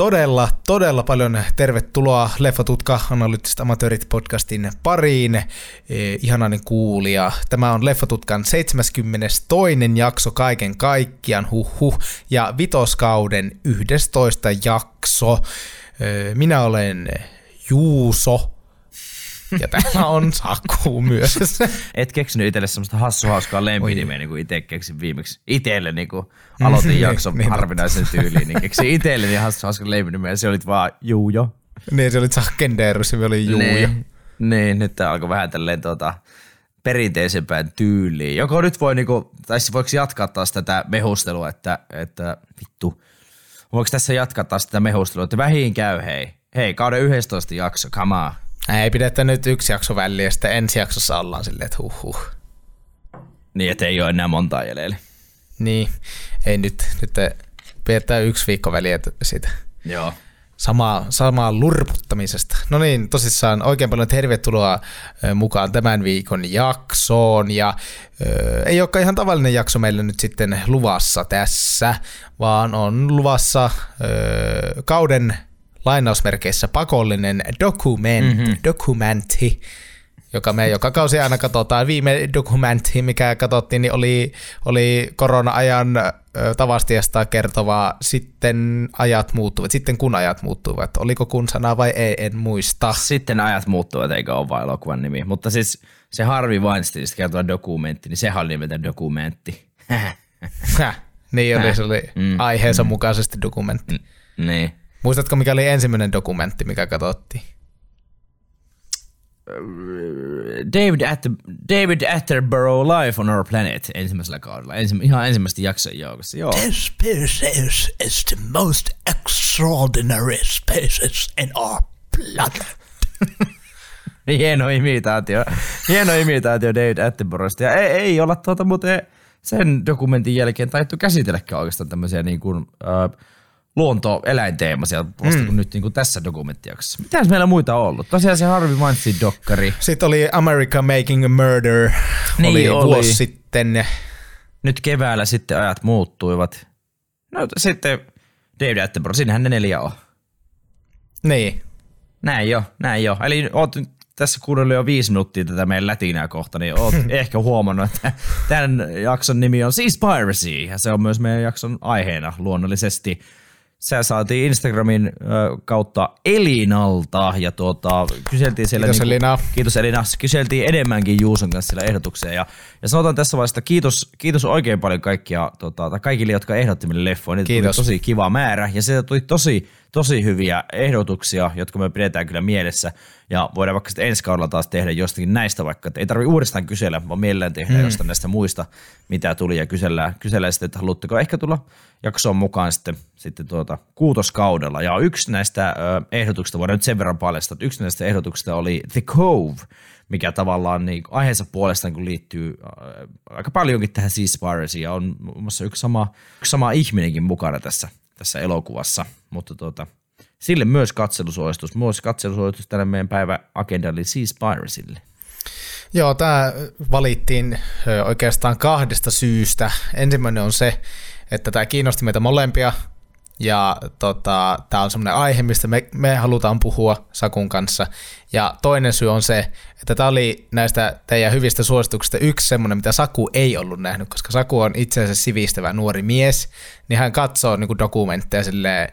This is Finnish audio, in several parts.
todella, todella paljon tervetuloa Leffatutka Analyyttiset amatöörit podcastin pariin. E, ihanainen kuulija. Tämä on Leffatutkan 72. jakso kaiken kaikkiaan, huhhuh, ja vitoskauden 11 jakso. E, minä olen Juuso, ja täällä on Saku myös. Et keksinyt itselle semmoista hassu hauskaa lempinimeä, niin kuin itse keksin viimeksi. Itelle niin kuin aloitin niin, jakson niin, harvinaisen tyyliin, niin keksin itselle niin hassu hauskaa lempinimeä, se oli vaan Juujo. Niin, se oli Zakkenderus, se oli Juujo. Niin, niin nyt tämä alkoi vähän tälleen tuota, perinteisempään tyyliin. Joko nyt voi, niinku, tai siis voiko jatkaa taas tätä mehustelua, että, että vittu, voiko tässä jatkaa taas tätä mehustelua, että vähin käy hei. Hei, kauden 11 jakso, on. Ei pidetä nyt yksi jakso väliä ja sitten ensi jaksossa ollaan silleen, että huh huh. Niin, että ei ole enää monta jäljellä. Niin, ei nyt, nyt pidetään yksi viikko väliä siitä. Joo. Samaa, samaa lurputtamisesta. No niin, tosissaan oikein paljon tervetuloa mukaan tämän viikon jaksoon. Ja ö, ei olekaan ihan tavallinen jakso meillä nyt sitten luvassa tässä, vaan on luvassa ö, kauden lainausmerkeissä pakollinen dokument, mm-hmm. dokumentti, joka me joka kausi aina katsotaan. Viime dokumentti, mikä katsottiin, niin oli, oli korona-ajan tavastiasta kertova sitten ajat muuttuvat, sitten kun ajat muuttuvat. Oliko kun sana vai ei, en muista. Sitten ajat muuttuvat, eikä ole vain elokuvan nimi. Mutta siis se Harvey Weinsteinista kertova dokumentti, niin sehän oli nimeltä dokumentti. niin oli, se oli mm, aiheensa mm. mukaisesti dokumentti. Mm, niin. Muistatko, mikä oli ensimmäinen dokumentti, mikä katsottiin? David, Atter, David Attenborough Life on Our Planet ensimmäisellä kaudella, Ensi, ihan ensimmäistä jakson joukossa. Joo. This species is the most extraordinary species in our planet. Hieno imitaatio. Hieno imitaatio David Attenboroughsta. Ja ei, ei olla tuota muuten sen dokumentin jälkeen taittu käsitelläkään oikeastaan tämmöisiä niin kuin, äh, luonto-eläinteemaisia vasta mm. nyt niin kuin tässä dokumenttijaksossa. Mitäs meillä muita on ollut? Tosiaan se Harvey Weinstein dokkari. Sitten oli America Making a Murder, niin oli, oli vuosi sitten. Nyt keväällä sitten ajat muuttuivat. No sitten David Attenborough, siinähän ne neljä on. Niin. Näin jo, näin jo. Eli oot tässä kuunnellut jo viisi minuuttia tätä meidän lätinää kohta, niin oot ehkä huomannut, että tämän jakson nimi on Seaspiracy, ja se on myös meidän jakson aiheena luonnollisesti – se saatiin Instagramin kautta Elinalta ja tuota, kyseltiin siellä... Kiitos niin, Elina. Kiitos Elina. Kyseltiin enemmänkin Juuson kanssa siellä ehdotuksia ja, ja sanotaan tässä vaiheessa, kiitos, kiitos oikein paljon kaikkia, tota, tai kaikille, jotka ehdotti meille leffoa. Niitä kiitos. tuli tosi kiva määrä ja se tuli tosi, tosi hyviä ehdotuksia, jotka me pidetään kyllä mielessä. Ja voidaan vaikka sitten ensi kaudella taas tehdä jostakin näistä vaikka, että ei tarvitse uudestaan kysellä, vaan mielellään tehdä mm. jostain näistä muista, mitä tuli ja kysellään, kysellään sitten, että haluatteko ehkä tulla jaksoon mukaan sitten, sitten tuota, kuutoskaudella. Ja yksi näistä ö, ehdotuksista, voidaan nyt sen verran paljastaa, että yksi näistä ehdotuksista oli The Cove, mikä tavallaan niin aiheensa puolestaan kun liittyy aika paljonkin tähän Seaspiracy ja on muun muassa yksi sama, yksi sama ihminenkin mukana tässä, tässä elokuvassa, mutta tuota, sille myös katselusuositus, myös katselusuositus tänne meidän päivä agendalle Seaspiracylle. Joo, tämä valittiin oikeastaan kahdesta syystä. Ensimmäinen on se, että tämä kiinnosti meitä molempia, ja tota, tämä on semmoinen aihe, mistä me, me halutaan puhua Sakun kanssa. Ja toinen syy on se, että tämä oli näistä teidän hyvistä suosituksista yksi semmoinen, mitä Saku ei ollut nähnyt, koska Saku on itse asiassa sivistävä nuori mies, niin hän katsoo niin dokumentteja silleen,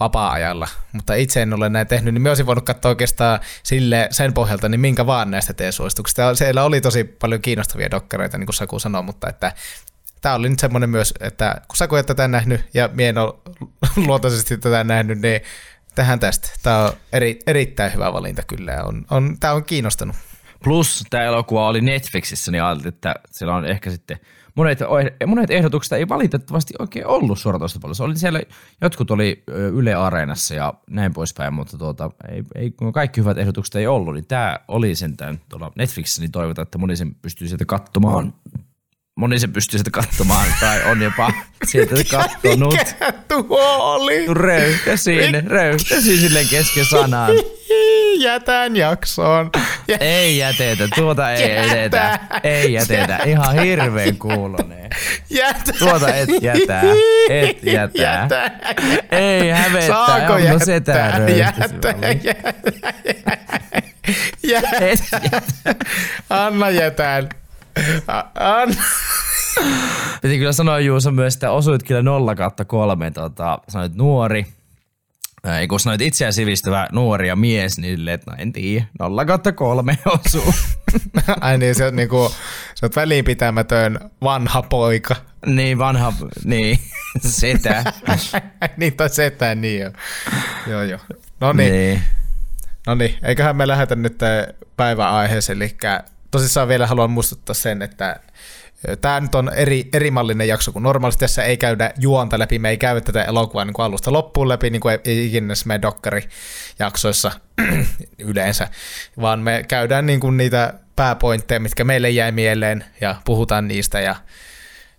vapaa-ajalla, mutta itse en ole näin tehnyt, niin me olisin voinut katsoa oikeastaan sille sen pohjalta niin minkä vaan näistä teidän suosituksista. Siellä oli tosi paljon kiinnostavia dokkareita, niin kuin Saku sanoi, mutta että tämä oli nyt semmoinen myös, että kun Saku ei tätä nähnyt ja mie en ole luontaisesti tätä nähnyt, niin tähän tästä. Tämä on eri, erittäin hyvä valinta kyllä on, on, tämä on kiinnostanut. Plus tämä elokuva oli Netflixissä, niin ajattelin, että siellä on ehkä sitten monet, monet ehdotukset ei valitettavasti oikein ollut suoratoistopalvelussa. Oli siellä, jotkut oli Yle Areenassa ja näin poispäin, mutta tuota, ei, ei, kaikki hyvät ehdotukset ei ollut, niin tämä oli sentään tuolla Netflixissä, niin toivotaan, että moni sen pystyy sieltä katsomaan moni se pystyy sitä katsomaan tai on jopa sieltä kattonut. Mikä tuo oli? Röyhtäsin, röyhtäsin silleen kesken sanaan. Jätän jaksoon. Jä... Ei jätetä, tuota ei Jätä. jätetä. Ei jätetä, jätä. ihan hirveän kuuloneen. Jätä. Tuota et jätä, et jätä. jätä. Ei hävettää, Saako jättää? No jättää, jättää, jättää, jättää. jätä. Anna jätän. Piti kyllä sanoa Juuso myös, että osuit kyllä 0 kautta kolme, tota, sanoit nuori, ei kun sanoit itseään sivistävä nuori ja mies, niin että no en tiedä, 0 kautta kolme osuu. Ai niin, se on, niinku, se on väliinpitämätön vanha poika. Niin, vanha, niin, setä. niin, tai setä, niin jo. joo, joo. No niin. niin. No niin, eiköhän me lähetä nyt päiväaiheeseen, eli tosissaan vielä haluan muistuttaa sen, että Tämä nyt on eri, eri mallinen jakso kuin normaalisti. Tässä ei käydä juonta läpi, me ei käy tätä elokuvaa niin kuin alusta loppuun läpi, niin kuin ei ikinä me dokkari-jaksoissa yleensä, vaan me käydään niin kuin niitä pääpointteja, mitkä meille jäi mieleen ja puhutaan niistä ja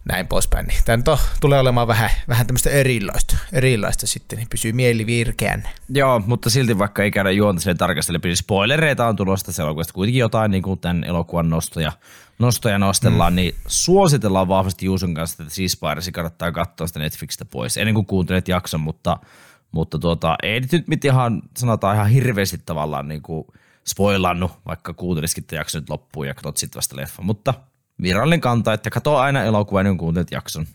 näin poispäin. Niin tämä nyt on, tulee olemaan vähän, vähän tämmöistä erilaista, erilaista sitten, niin pysyy mieli virkeän. Joo, mutta silti vaikka ei käydä juonta sille tarkastella, niin spoilereita on tulossa tässä elokuvasta, kuitenkin jotain niin kuin tämän elokuvan nostoja, nostoja nostellaan, mm. niin suositellaan vahvasti Juuson kanssa, että siis kannattaa katsoa sitä Netflixistä pois, ennen kuin kuuntelet jakson, mutta, mutta tuota, ei nyt mit ihan, sanotaan ihan hirveästi tavallaan niin kuin spoilannut, vaikka kuuntelisikin jakson nyt loppuun ja katsot sitten vasta leffa, mutta virallinen kanta, että katso aina elokuvan, niin kuuntelet jakson.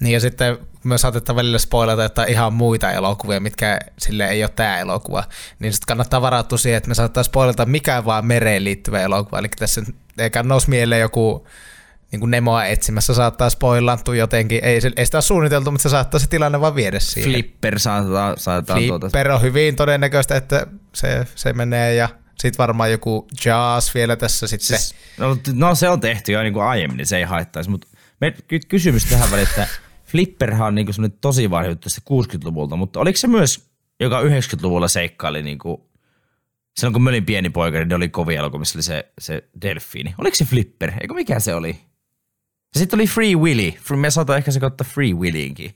Niin ja sitten myös saatetaan välillä spoilata, että ihan muita elokuvia, mitkä sille ei ole tämä elokuva. Niin sitten kannattaa varautua siihen, että me saattaa spoilata mikä vaan mereen liittyvä elokuva. Eli tässä eikä nousi mieleen joku niin kuin Nemoa etsimässä saattaa spoilantua jotenkin. Ei, ei sitä ole suunniteltu, mutta se saattaa se tilanne vaan viedä siihen. Flipper saattaa, saattaa Flipper tuota. on hyvin todennäköistä, että se, se menee ja sitten varmaan joku jazz vielä tässä sitten. Siis, no, no, se on tehty jo niin kuin aiemmin, niin se ei haittaisi, mutta me, kysymys tähän väliin, että Flipperhan on niin kuin tosi vanha 60-luvulta, mutta oliko se myös, joka 90-luvulla seikkaili niin kuin, silloin kun mä olin pieni poika, niin ne oli kovia elokuvia, missä oli se, se delfiini. Oliko se Flipper? Eikö mikä se oli? Sitten oli Free Willy. Me saatoin ehkä sekoittaa Free Willyinkin.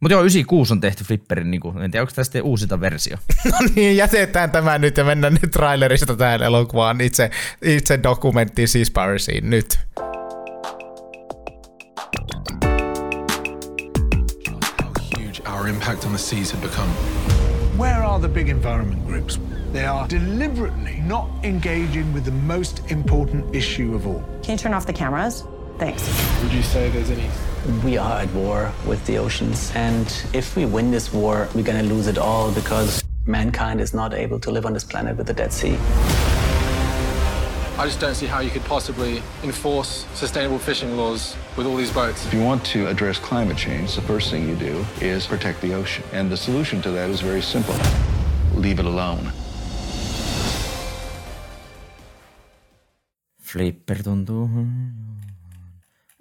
Mutta joo, 96 on tehty Flipperin, niin kuin, en tiedä, onko tästä uusita versio. no niin, jätetään tämä nyt ja mennään nyt trailerista tähän elokuvaan itse, itse dokumenttiin Seaspiracyyn nyt. Our impact on the seas had become. Where are the big environment groups? They are deliberately not engaging with the most important issue of all. Can you turn off the cameras? Thanks. Would you say there's any we are at war with the oceans. And if we win this war, we're going to lose it all because mankind is not able to live on this planet with the Dead Sea. I just don't see how you could possibly enforce sustainable fishing laws with all these boats. If you want to address climate change, the first thing you do is protect the ocean. And the solution to that is very simple leave it alone. Flipper tuntuu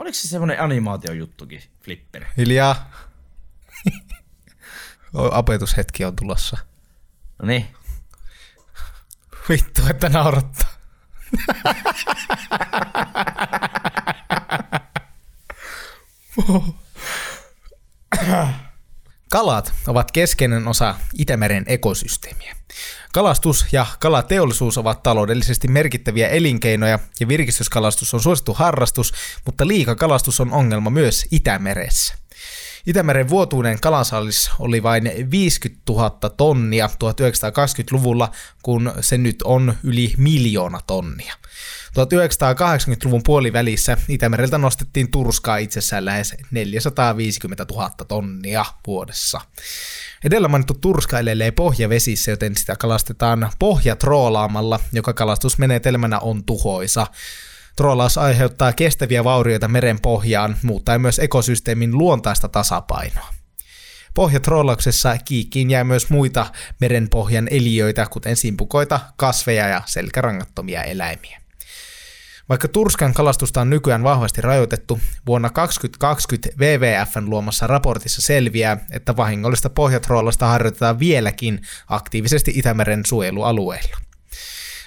Oliko se semmoinen animaatiojuttukin, Flipper? Hiljaa. Apetushetki on tulossa. No niin. Vittu, että naurattaa. Kalat ovat keskeinen osa Itämeren ekosysteemiä. Kalastus ja kalateollisuus ovat taloudellisesti merkittäviä elinkeinoja ja virkistyskalastus on suosittu harrastus, mutta liikakalastus on ongelma myös Itämeressä. Itämeren vuotuinen kalansallis oli vain 50 000 tonnia 1920-luvulla, kun se nyt on yli miljoona tonnia. 1980-luvun puolivälissä Itämereltä nostettiin turskaa itsessään lähes 450 000 tonnia vuodessa. Edellä mainittu turska elelee pohjavesissä, joten sitä kalastetaan pohjatroolaamalla, joka kalastusmenetelmänä on tuhoisa. Troolaus aiheuttaa kestäviä vaurioita meren pohjaan, muuttaa myös ekosysteemin luontaista tasapainoa. Pohjatroolauksessa kiikkiin jää myös muita merenpohjan eliöitä, kuten simpukoita, kasveja ja selkärangattomia eläimiä. Vaikka Turskan kalastusta on nykyään vahvasti rajoitettu, vuonna 2020 WWFn luomassa raportissa selviää, että vahingollista pohjatrollasta harjoitetaan vieläkin aktiivisesti Itämeren suojelualueilla.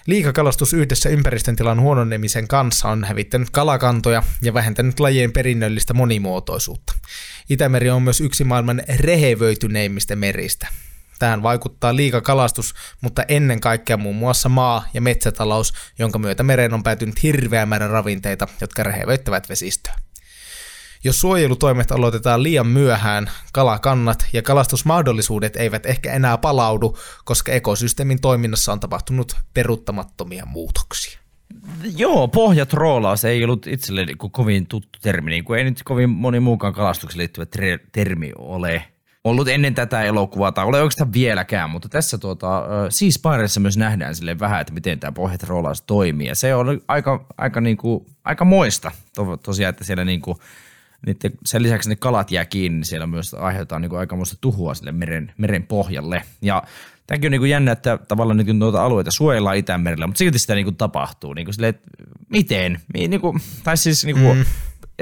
Liikakalastus yhdessä ympäristön tilan huononemisen kanssa on hävittänyt kalakantoja ja vähentänyt lajien perinnöllistä monimuotoisuutta. Itämeri on myös yksi maailman rehevöityneimmistä meristä. Tähän vaikuttaa liikakalastus, mutta ennen kaikkea muun muassa maa- ja metsätalous, jonka myötä mereen on päätynyt hirveä määrä ravinteita, jotka rehevöittävät vesistöä. Jos suojelutoimet aloitetaan liian myöhään, kalakannat ja kalastusmahdollisuudet eivät ehkä enää palaudu, koska ekosysteemin toiminnassa on tapahtunut peruuttamattomia muutoksia. Joo, pohjatroolaus ei ollut itselleni kovin tuttu termi, niin kuin ei nyt kovin moni muukaan kalastukseen liittyvä termi ole ollut ennen tätä elokuvaa, tai ole oikeastaan vieläkään, mutta tässä tuota, siis Pirateissa myös nähdään sille vähän, että miten tämä pohjatroolaus toimii, ja se on aika, aika, niin kuin, aika moista to, tosiaan, että siellä niin kuin, niiden, sen lisäksi ne kalat jää kiinni, niin siellä myös aiheutetaan niin aikamoista tuhua sille meren, meren pohjalle. Ja tämäkin on niin kuin jännä, että tavallaan niin noita alueita suojellaan Itämerellä, mutta silti sitä niin kuin tapahtuu. Niin kuin sille, että miten? Niin kuin, tai siis niin kuin, mm.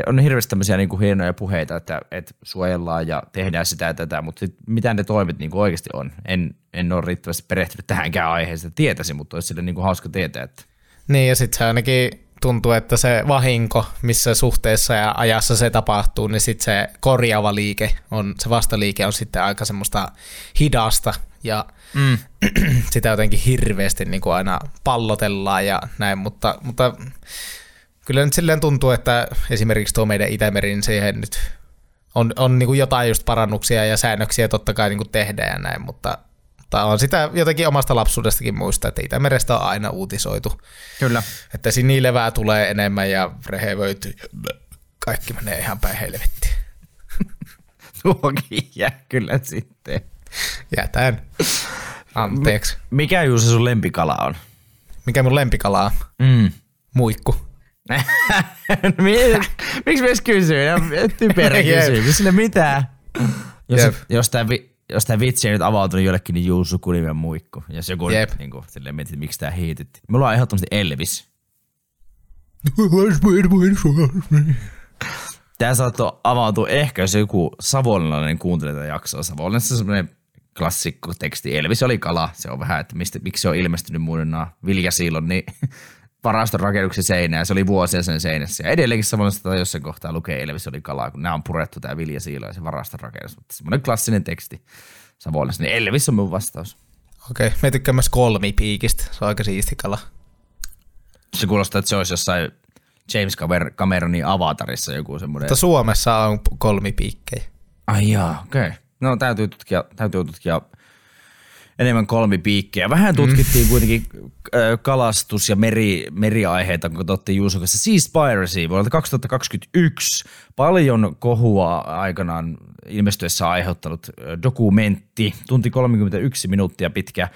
On hirveästi tämmöisiä niin kuin hienoja puheita, että, että suojellaan ja tehdään sitä ja tätä, mutta sit, mitä ne toimet niin kuin oikeasti on? En, en ole riittävästi perehtynyt tähänkään aiheeseen, tietäisin, mutta olisi sille niin kuin hauska tietää. Että. Niin ja sitten se ainakin tuntuu, että se vahinko, missä suhteessa ja ajassa se tapahtuu, niin sitten se korjaava liike, on, se vastaliike on sitten aika semmoista hidasta ja mm. sitä jotenkin hirveästi niin kuin aina pallotellaan ja näin, mutta, mutta kyllä nyt silleen tuntuu, että esimerkiksi tuo meidän Itämerin siihen nyt on, on niin kuin jotain just parannuksia ja säännöksiä totta kai niin kuin tehdään ja näin, mutta mutta on sitä jotenkin omasta lapsuudestakin muista, että Itämerestä on aina uutisoitu. Kyllä. Että sinilevää tulee enemmän ja rehevöityy. Kaikki menee ihan päin helvettiin. Tuokin jää kyllä sitten. Jätän. Anteeksi. Mikä Juuso sun lempikala on? Mikä mun lempikala on? Mm. Muikku. Miksi myös kysyy? Typerä kysymys. Sille mitään. Jos, jos tämä vi- jos tämä vitsi ei nyt avautunut jollekin, niin Juusu Kulimen muikku. Jos joku Jep. niin kuin, silleen mietit, miksi tämä hiitettiin. Mulla on ehdottomasti Elvis. Tämä saattoi avautua ehkä, jos joku savonlainen kuuntelee tätä jaksoa. Savonlaisessa on semmoinen klassikko teksti. Elvis oli kala. Se on vähän, että mistä, miksi se on ilmestynyt muiden viljasiilon, niin varaston rakennuksen seinää. Se oli vuosia sen seinässä. Ja edelleenkin Savonlinnassa jossain kohtaa lukee Elvis oli kalaa, kun nämä on purettu tämä viljasiilo ja se varaston rakennus. Mutta semmoinen klassinen teksti Savonlinnassa. Niin Elvis on mun vastaus. Okei, okay. me tykkään myös kolmipiikistä. Se on aika siisti kala. Se kuulostaa, että se olisi jossain James Cameronin avatarissa joku semmoinen. Mutta Suomessa on kolmipiikkejä. Ai jaa, okei. Okay. No täytyy tutkia, täytyy tutkia enemmän kolmipiikkejä. Vähän tutkittiin mm. kuitenkin kalastus- ja meri, meriaiheita, kun katsottiin Juuson kanssa Seaspiracy vuodelta 2021. Paljon kohua aikanaan ilmestyessä aiheuttanut dokumentti, tunti 31 minuuttia pitkä.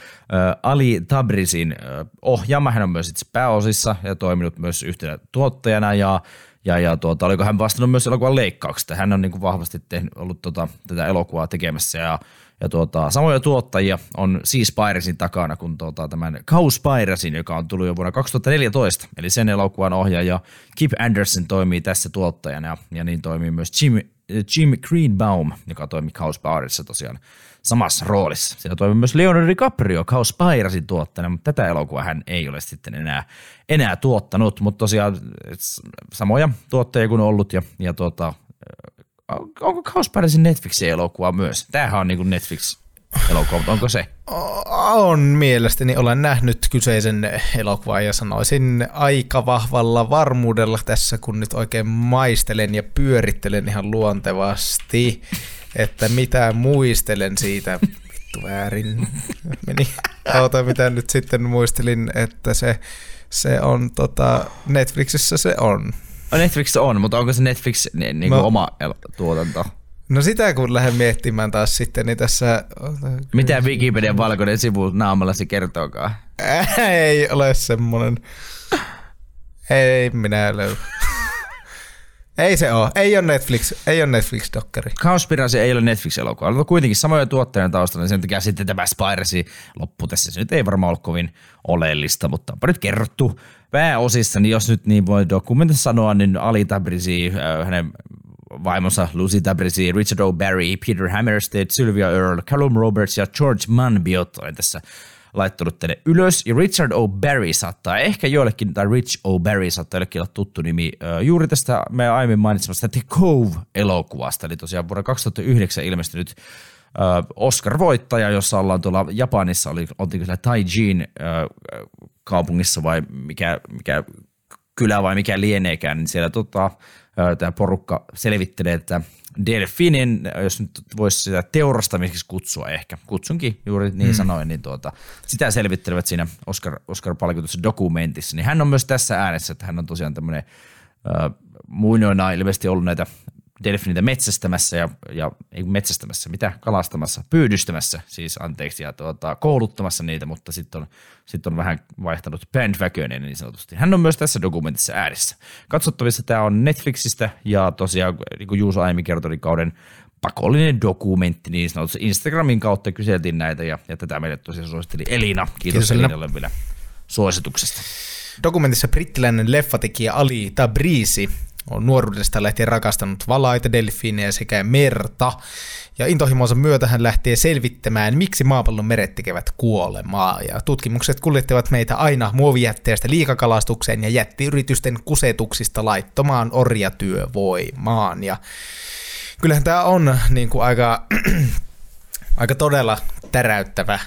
Ali Tabrisin ohjaama, hän on myös itse pääosissa ja toiminut myös yhtenä tuottajana ja ja, ja tuota, oliko hän vastannut myös elokuvan leikkauksesta. Hän on niin kuin vahvasti tehnyt, ollut tota, tätä elokuvaa tekemässä ja ja tuota, samoja tuottajia on siis Pirasin takana kuin tuota, tämän Cowspirasin, joka on tullut jo vuonna 2014. Eli sen elokuvan ohjaaja Kip Anderson toimii tässä tuottajana ja, ja niin toimii myös Jim, Jim Greenbaum, joka toimii Cowspirasissa tosiaan samassa roolissa. Siellä toimii myös Leonardo DiCaprio Cowspirasin tuottajana, mutta tätä elokuvaa hän ei ole sitten enää, enää tuottanut, mutta tosiaan samoja tuottajia kuin ollut ja, ja tuota, onko Cowspirasin Netflixin elokuva myös? Tämähän on niin kuin Netflix elokuva, mutta onko se? On mielestäni. Olen nähnyt kyseisen elokuvan ja sanoisin aika vahvalla varmuudella tässä, kun nyt oikein maistelen ja pyörittelen ihan luontevasti, että mitä muistelen siitä. Vittu väärin meni. Ota, mitä nyt sitten muistelin, että se, se on tota, Netflixissä se on. Netflix on, mutta onko se Netflix niin, niin no, oma tuotanto? No sitä kun lähden miettimään taas sitten, niin tässä... Mitä Wikipedian valkoinen sivu naamallasi kertookaan? Ei ole semmonen. Ei minä löy. Ei se ole. Ei ole Netflix. Ei ole Netflix-dokkari. Conspiracy ei ole Netflix-elokuva. Mutta kuitenkin samoja tuottajan taustalla, niin sen takia sitten tämä Spiracy loppu tässä. Se nyt ei varmaan ole kovin oleellista, mutta onpa nyt kerrottu pääosissa, niin jos nyt niin voi dokumentissa sanoa, niin Ali Tabrizi, äh, hänen vaimonsa Lucy Tabrizi, Richard O'Barry, Peter Hammerstead, Sylvia Earle, Callum Roberts ja George Monbiot on tässä laittanut tänne ylös. Ja Richard O'Barry saattaa ehkä joillekin, tai Rich O'Barry saattaa joillekin olla tuttu nimi juuri tästä me aiemmin mainitsemasta The Cove-elokuvasta, eli tosiaan vuonna 2009 ilmestynyt Oscar-voittaja, jossa ollaan tuolla Japanissa, oli, oltiin kyllä Taijin kaupungissa vai mikä, mikä kylä vai mikä lieneekään, niin siellä tota, tämä porukka selvittelee, että delfinin, jos nyt voisi sitä teurastamiseksi kutsua ehkä, kutsunkin juuri niin mm. sanoin, niin tuota, sitä selvittelevät siinä Oscar, Oscar-palkitussa dokumentissa, niin hän on myös tässä äänessä, että hän on tosiaan tämmöinen äh, muinoina ilmeisesti ollut näitä delfiniitä metsästämässä ja, ja ei metsästämässä, mitä kalastamassa, pyydystämässä siis anteeksi ja tuota, kouluttamassa niitä, mutta sitten on, sit on vähän vaihtanut bandwagonin niin sanotusti. Hän on myös tässä dokumentissa ääressä. Katsottavissa tämä on Netflixistä ja tosiaan niin kuin Juuso aiemmin kertoi, niin kauden pakollinen dokumentti niin sanotusti. Instagramin kautta kyseltiin näitä ja, ja tätä meille tosiaan suositteli Elina. Kiitos, Kiitos Elinalle vielä suosituksesta. Dokumentissa brittiläinen leffatekijä Ali Tabrisi on nuoruudesta lähtien rakastanut valaita, delfiinejä sekä merta, ja intohimonsa myötä hän lähtee selvittämään, miksi maapallon meret tekevät kuolemaa, ja tutkimukset kuljettivat meitä aina muovijätteestä liikakalastukseen ja jättiyritysten kusetuksista laittomaan orjatyövoimaan, ja kyllähän tämä on niin kuin aika, aika todella täräyttävä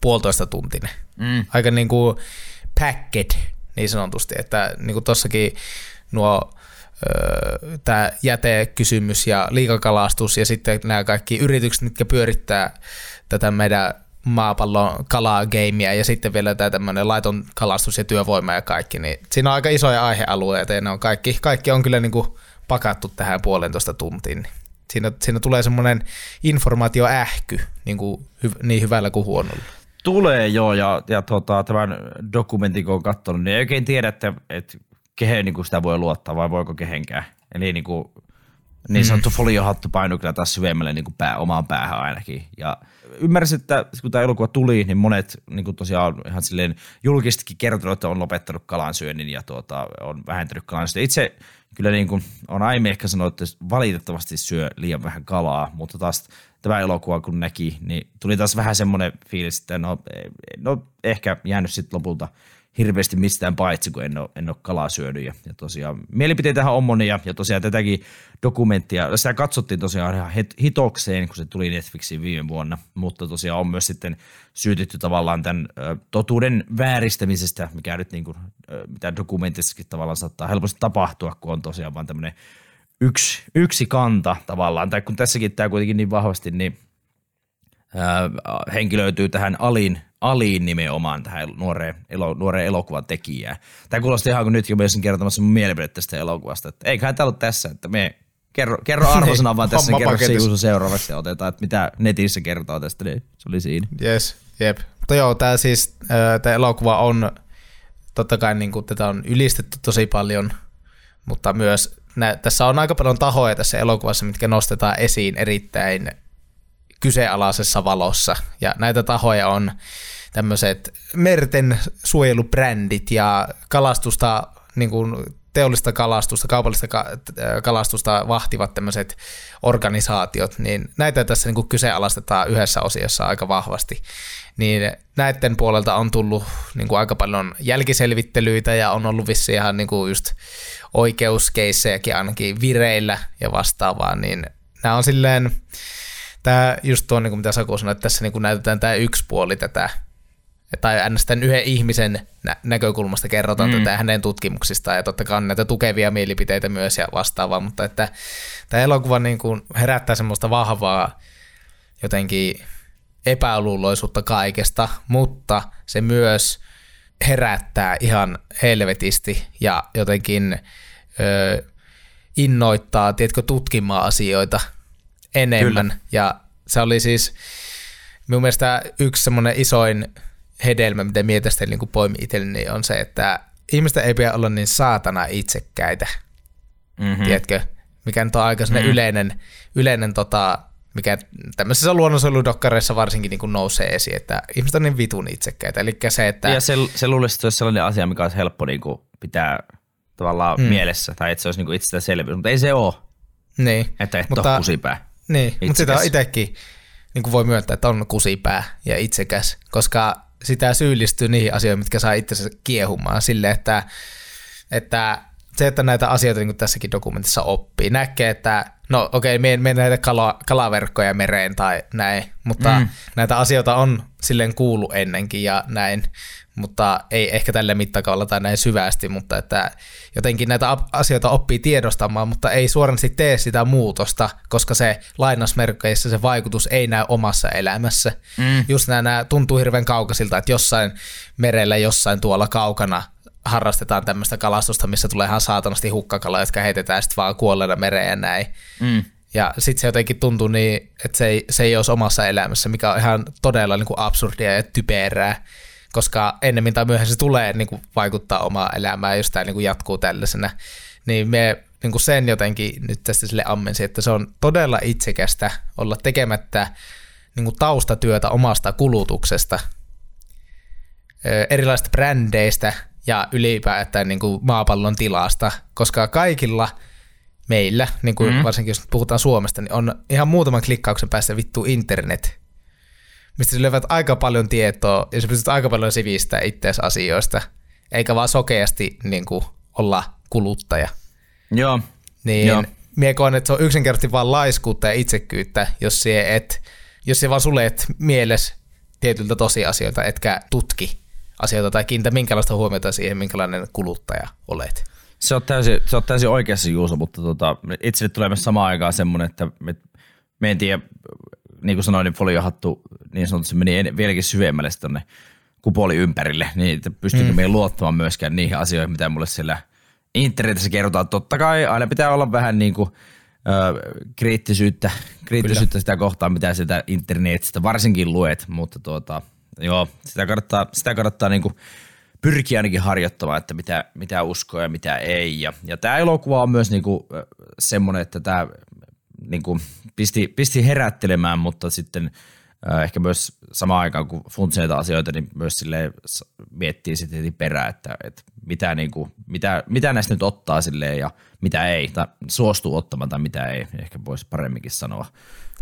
puolitoista tuntinen. Mm. Aika niin kuin packed niin sanotusti, että niin kuin tossakin nuo tämä jätekysymys ja liikakalastus ja sitten nämä kaikki yritykset, mitkä pyörittää tätä meidän maapallon kalagameia ja sitten vielä tämä tämmöinen laiton kalastus ja työvoima ja kaikki, niin siinä on aika isoja aihealueita ja ne on kaikki, kaikki on kyllä niin kuin pakattu tähän puolentoista tuntiin. Niin siinä, siinä tulee semmoinen informaatioähky niin, kuin, niin hyvällä kuin huonolla. Tulee joo, ja, ja tota, tämän dokumentin kun on katsonut, niin ei oikein tiedä, että, että kehen niin kuin sitä voi luottaa vai voiko kehenkään. Eli niin, kuin, niin sanottu mm. foliohattu painui kyllä taas syvemmälle niin kuin pää, omaan päähän ainakin. Ja ymmärsin, että kun tämä elokuva tuli, niin monet niin kuin tosiaan ihan silleen julkistikin kertonut, että on lopettanut kalansyönnin ja tuota, on vähentänyt kalansyönnin. Itse kyllä niin kuin on aiemmin ehkä sanonut, että valitettavasti syö liian vähän kalaa, mutta taas tämä elokuva kun näki, niin tuli taas vähän semmoinen fiilis, että no, no ehkä jäänyt sitten lopulta – hirveästi mistään paitsi, kun en ole, en ole kalaa syönyt. Ja, ja tosiaan mielipiteitähän on monia, ja tosiaan tätäkin dokumenttia, sitä katsottiin tosiaan ihan hitokseen, kun se tuli Netflixiin viime vuonna, mutta tosiaan on myös sitten syytetty tavallaan tämän ö, totuuden vääristämisestä, mikä nyt niin kuin, ö, mitä dokumentissakin tavallaan saattaa helposti tapahtua, kun on tosiaan vaan tämmöinen yksi, yksi kanta tavallaan, tai kun tässäkin tämä kuitenkin niin vahvasti, niin henkilöityy tähän Alin, Aliin nimenomaan tähän nuoreen, elo, nuoreen elokuvan tekijään. Tämä kuulosti ihan kuin nyt jo myös kertomassa mun mielipide tästä elokuvasta, että eiköhän tämä ollut tässä, että me kerro, kerro arvosana vaan tässä, kerro se seuraavaksi ja otetaan, että mitä netissä kertoo tästä, niin se oli siinä. Yes, jep. Mutta joo, tämä siis, tämä elokuva on, totta kai niin kuin, tätä on ylistetty tosi paljon, mutta myös nä, tässä on aika paljon tahoja tässä elokuvassa, mitkä nostetaan esiin erittäin kyseenalaisessa valossa. Ja näitä tahoja on tämmöiset merten suojelubrändit ja kalastusta, niin kuin teollista kalastusta, kaupallista kalastusta vahtivat tämmöiset organisaatiot, niin näitä tässä niin kuin kyseenalaistetaan yhdessä osiossa aika vahvasti. Niin näiden puolelta on tullut niin kuin aika paljon jälkiselvittelyitä ja on ollut vissi ihan niin kuin just oikeuskeissejäkin ainakin vireillä ja vastaavaa, niin nämä on silleen, tämä just tuo, niin mitä Saku sanoi, että tässä niin näytetään tämä yksi puoli tätä, tai tämän yhden ihmisen nä- näkökulmasta kerrotaan mm. tätä hänen tutkimuksistaan, ja totta kai on näitä tukevia mielipiteitä myös ja vastaavaa, mutta että tämä elokuva niin kuin herättää semmoista vahvaa jotenkin epäluuloisuutta kaikesta, mutta se myös herättää ihan helvetisti ja jotenkin ö, innoittaa, tiedätkö, tutkimaan asioita enemmän. Kyllä. Ja se oli siis minun mielestä yksi semmoinen isoin hedelmä, mitä mietin niin poimi itselleni, on se, että ihmisten ei pidä olla niin saatana itsekkäitä. Mm-hmm. Tiedätkö? Mikä nyt on aika mm-hmm. yleinen, yleinen tota, mikä tämmöisissä luonnonsuojeludokkareissa varsinkin niin kuin nousee esiin, että ihmiset on niin vitun itsekkäitä. Eli se, että... Ja se, se luulisi, että se olisi sellainen asia, mikä olisi helppo niin kuin pitää tavallaan mm. mielessä, tai että se olisi niin itsestäänselvyys, mutta ei se ole. Niin. Että et mutta, ole kusipää. Niin, mutta sitä itsekin niin voi myöntää, että on kusipää ja itsekäs, koska sitä syyllistyy niihin asioihin, mitkä saa itsensä kiehumaan. Sille, että, että se, että näitä asioita niin kuin tässäkin dokumentissa oppii, näkee, että no okei, okay, me näitä kala, kalaverkkoja mereen tai näin, mutta mm. näitä asioita on silleen kuulu ennenkin ja näin, mutta ei ehkä tälle mittakaavalla tai näin syvästi, mutta että jotenkin näitä asioita oppii tiedostamaan, mutta ei suorasti tee sitä muutosta, koska se lainasmerkkeissä se vaikutus ei näy omassa elämässä. Mm. Just nämä, nämä tuntuu hirveän kaukaisilta, että jossain merellä, jossain tuolla kaukana harrastetaan tämmöistä kalastusta, missä tulee ihan saatanasti hukkakala, jotka heitetään sitten vaan kuolleena mereen ja näin. Mm. Ja sitten se jotenkin tuntuu niin, että se ei, se ei olisi omassa elämässä, mikä on ihan todella niin kuin absurdia ja typerää, koska ennemmin tai myöhemmin se tulee niin kuin vaikuttaa omaa elämään, jos tämä niin kuin jatkuu tällaisena. Niin me niin kuin sen jotenkin nyt tästä sille ammensi, että se on todella itsekästä olla tekemättä niin kuin taustatyötä omasta kulutuksesta, erilaisista brändeistä, ja ylipäätään niin kuin maapallon tilasta, koska kaikilla meillä, niin kuin mm. varsinkin jos puhutaan Suomesta, niin on ihan muutaman klikkauksen päästä vittu internet, mistä sä löyvät aika paljon tietoa ja sä pystyt aika paljon sivistää itseäsi asioista, eikä vaan sokeasti niin kuin, olla kuluttaja. Joo. Niin Joo. mie koen, että se on yksinkertaisesti vaan laiskuutta ja itsekyyttä, jos se et, jos se vaan sulet mieles tietyltä tosiasioilta, etkä tutki asioita tai kiinnitä minkälaista huomiota siihen, minkälainen kuluttaja olet. Se on täysin, se on täysin oikeassa Juuso, mutta tota, itselle tulee myös samaan aikaan semmoinen, että me, me en tiedä, niin kuin sanoin, niin foliohattu niin sanotusti meni vieläkin syvemmälle tuonne kupoli ympärille, niin että pystyykö mm. meidän luottamaan myöskään niihin asioihin, mitä mulle siellä internetissä kerrotaan. Totta kai aina pitää olla vähän niin kuin, ö, kriittisyyttä, kriittisyyttä sitä kohtaan, mitä sitä internetistä varsinkin luet, mutta tuota, Joo, sitä kannattaa, sitä kannattaa niinku pyrkiä ainakin harjoittamaan, että mitä, mitä uskoo ja mitä ei. Ja, ja tämä elokuva on myös niinku semmoinen, että tämä niinku pisti, pisti herättelemään, mutta sitten äh, ehkä myös samaan aikaan, kun näitä asioita, niin myös sille miettii sitten heti perään, että, että mitä, niinku, mitä, mitä näistä nyt ottaa silleen ja mitä ei, tai suostuu ottamaan tai mitä ei, ehkä voisi paremminkin sanoa.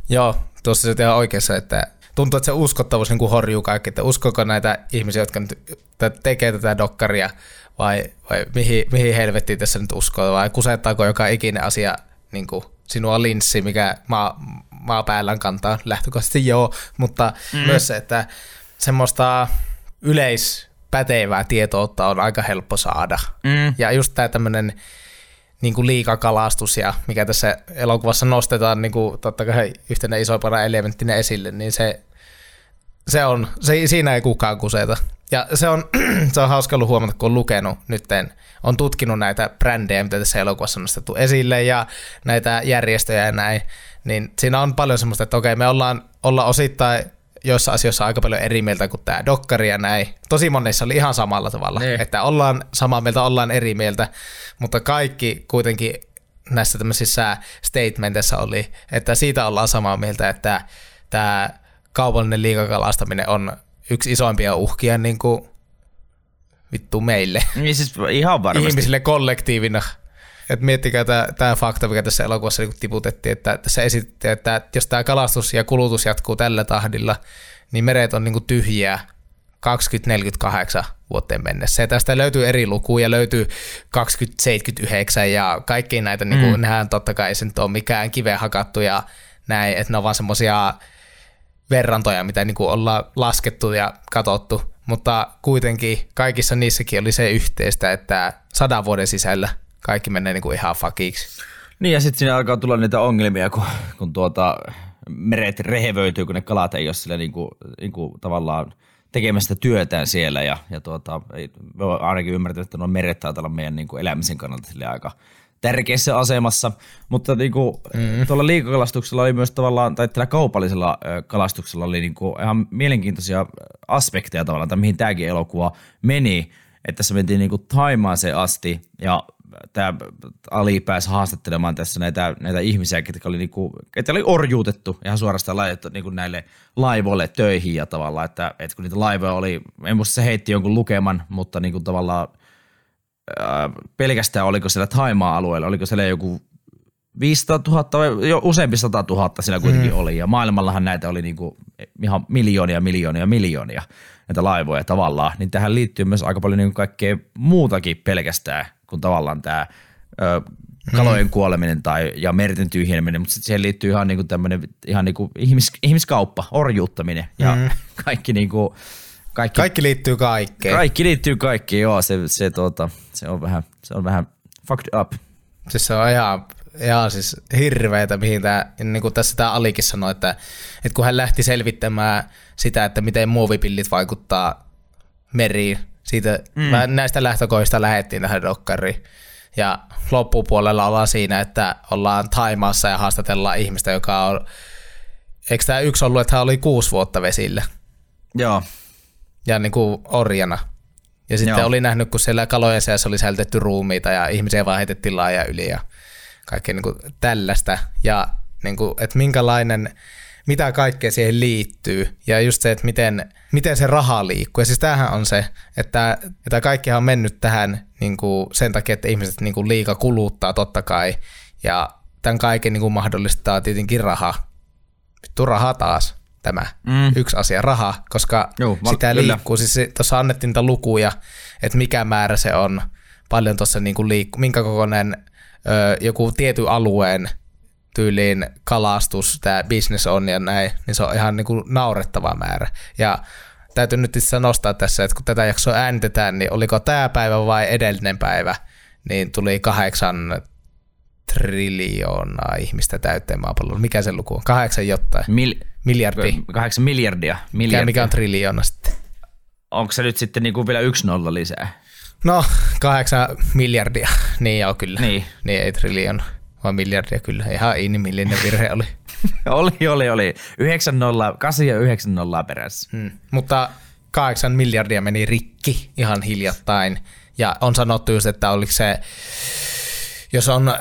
Joo, tuossa se tehdään oikeassa, että tuntuu, että se uskottavuus niin kuin horjuu kaikki, että uskoko näitä ihmisiä, jotka nyt tekee tätä dokkaria, vai, vai mihin, mihin helvettiin tässä nyt uskoo, vai kusettaako joka ikinen asia niin kuin sinua linssi, mikä maa, maapäällään kantaa, lähtökohtaisesti joo, mutta mm. myös se, että semmoista yleispätevää tietoutta on aika helppo saada. Mm. Ja just tämä tämmöinen niin kuin liikakalastus ja mikä tässä elokuvassa nostetaan niin kuin, totta kai yhtenä isoimpana elementtinä esille, niin se, se on, se, siinä ei kukaan kuseta. Ja se on, se on hauska ollut huomata, kun on lukenut nytten, on tutkinut näitä brändejä, mitä tässä elokuvassa on nostettu esille ja näitä järjestöjä ja näin, niin siinä on paljon semmoista, että okei, me ollaan, ollaan osittain joissa asioissa aika paljon eri mieltä kuin tämä dokkari ja näin. Tosi monissa oli ihan samalla tavalla, ne. että ollaan samaa mieltä, ollaan eri mieltä, mutta kaikki kuitenkin näissä tämmöisissä statementissa oli, että siitä ollaan samaa mieltä, että tämä kaupallinen liikakalastaminen on yksi isoimpia uhkia niin kuin vittu meille. Niin siis ihan varmasti. Ihmisille kollektiivina. Et miettikää tämä fakta, mikä tässä elokuvassa niin tiputettiin, että tässä esitettiin, että jos tämä kalastus ja kulutus jatkuu tällä tahdilla, niin meret on niin tyhjiä 2048 vuoteen mennessä. Ja tästä löytyy eri lukuja, löytyy 2079 ja kaikki näitä, niin kuin, mm. nehän totta kai ei se nyt ole mikään kiveen hakattu ja näin, että ne on vaan semmoisia verrantoja, mitä niin kuin ollaan laskettu ja katsottu, mutta kuitenkin kaikissa niissäkin oli se yhteistä, että sadan vuoden sisällä kaikki menee niin kuin ihan fakiksi. Niin ja sitten siinä alkaa tulla niitä ongelmia, kun, kun tuota, meret rehevöityy, kun ne kalat ei ole sillä niin kuin, niin kuin tavallaan tekemästä työtään siellä ja, ja tuota, me ainakin ymmärtänyt, että nuo meret taitaa olla meidän niin kuin elämisen kannalta sille aika tärkeässä asemassa, mutta niin kuin, mm. tuolla liikakalastuksella oli myös tavallaan, tai tällä kaupallisella kalastuksella oli niin kuin ihan mielenkiintoisia aspekteja tavallaan, tai mihin tämäkin elokuva meni, että tässä mentiin niin kuin Taimaaseen asti ja tämä Ali pääsi haastattelemaan tässä näitä, näitä ihmisiä, ketkä oli, niinku, ketkä oli orjuutettu ihan suorastaan laitettu niinku näille laivoille töihin ja tavallaan, että, että kun niitä laivoja oli, en muista se heitti jonkun lukeman, mutta niinku tavallaan ää, pelkästään oliko siellä Taimaa alueella, oliko siellä joku 500 000 vai jo useampi 100 000 siellä kuitenkin mm. oli ja maailmallahan näitä oli niinku ihan miljoonia, miljoonia, miljoonia näitä laivoja tavallaan, niin tähän liittyy myös aika paljon niinku kaikkea muutakin pelkästään kuin tavallaan tämä kalojen mm. kuoleminen tai, ja merten tyhjeneminen, mutta sitten siihen liittyy ihan niinku tämmöinen ihan niinku ihmis, ihmiskauppa, orjuuttaminen ja mm. kaikki niinku, kaikki, kaikki liittyy kaikkeen. Kaikki liittyy kaikkeen, joo, se, se, tuota, se, on vähän, se on vähän fucked up. Siis se on ihan, ihan siis hirveetä, mihin tämä, niin kuin tässä tämä Alikin sanoi, että, että kun hän lähti selvittämään sitä, että miten muovipillit vaikuttaa meriin, siitä mm. näistä lähtökoista lähettiin tähän dokkariin. Ja loppupuolella ollaan siinä, että ollaan Taimaassa ja haastatellaan ihmistä, joka on, eikö tämä yksi ollut, että hän oli kuusi vuotta vesillä? Joo. Ja niin kuin orjana. Ja sitten Joo. oli nähnyt, kun siellä kalojen seassa oli säilytetty ruumiita ja ihmisiä vaan heitettiin laaja yli ja kaikkea niin kuin tällaista. Ja niin kuin, että minkälainen, mitä kaikkea siihen liittyy. Ja just se, että miten, miten se raha liikkuu. Ja siis tämähän on se, että, että kaikkihan on mennyt tähän niin kuin sen takia, että ihmiset niin kuin liika kuluttaa totta kai. Ja tämän kaiken niin kuin mahdollistaa tietenkin raha. Vittu raha taas tämä mm. yksi asia, raha, koska Joo, val- sitä kyllä. liikkuu. Siis tuossa annettiin niitä lukuja, että mikä määrä se on, paljon tuossa niin liikkuu, minkä kokoinen ö, joku tietyn alueen tyyliin kalastus, tämä business on ja näin, niin se on ihan niin kuin naurettava määrä. Ja täytyy nyt itse nostaa tässä, että kun tätä jaksoa äänitetään, niin oliko tämä päivä vai edellinen päivä, niin tuli kahdeksan triljoonaa ihmistä täyteen maapallolla. Mikä se luku on? Kahdeksan jotain. Mil- Miljardi. Kahdeksan miljardia. miljardia. Mikä, mikä on triljoona sitten? Onko se nyt sitten niin kuin vielä yksi nolla lisää? No, kahdeksan miljardia. Niin joo, kyllä. Niin. Niin ei triljoona, vaan miljardia kyllä. Ihan inhimillinen virhe oli. oli, oli, oli. 9 nolla, 8 ja 9 nollaa perässä. Hmm. Mutta kahdeksan miljardia meni rikki ihan hiljattain. Ja on sanottu just, että oliko se jos on,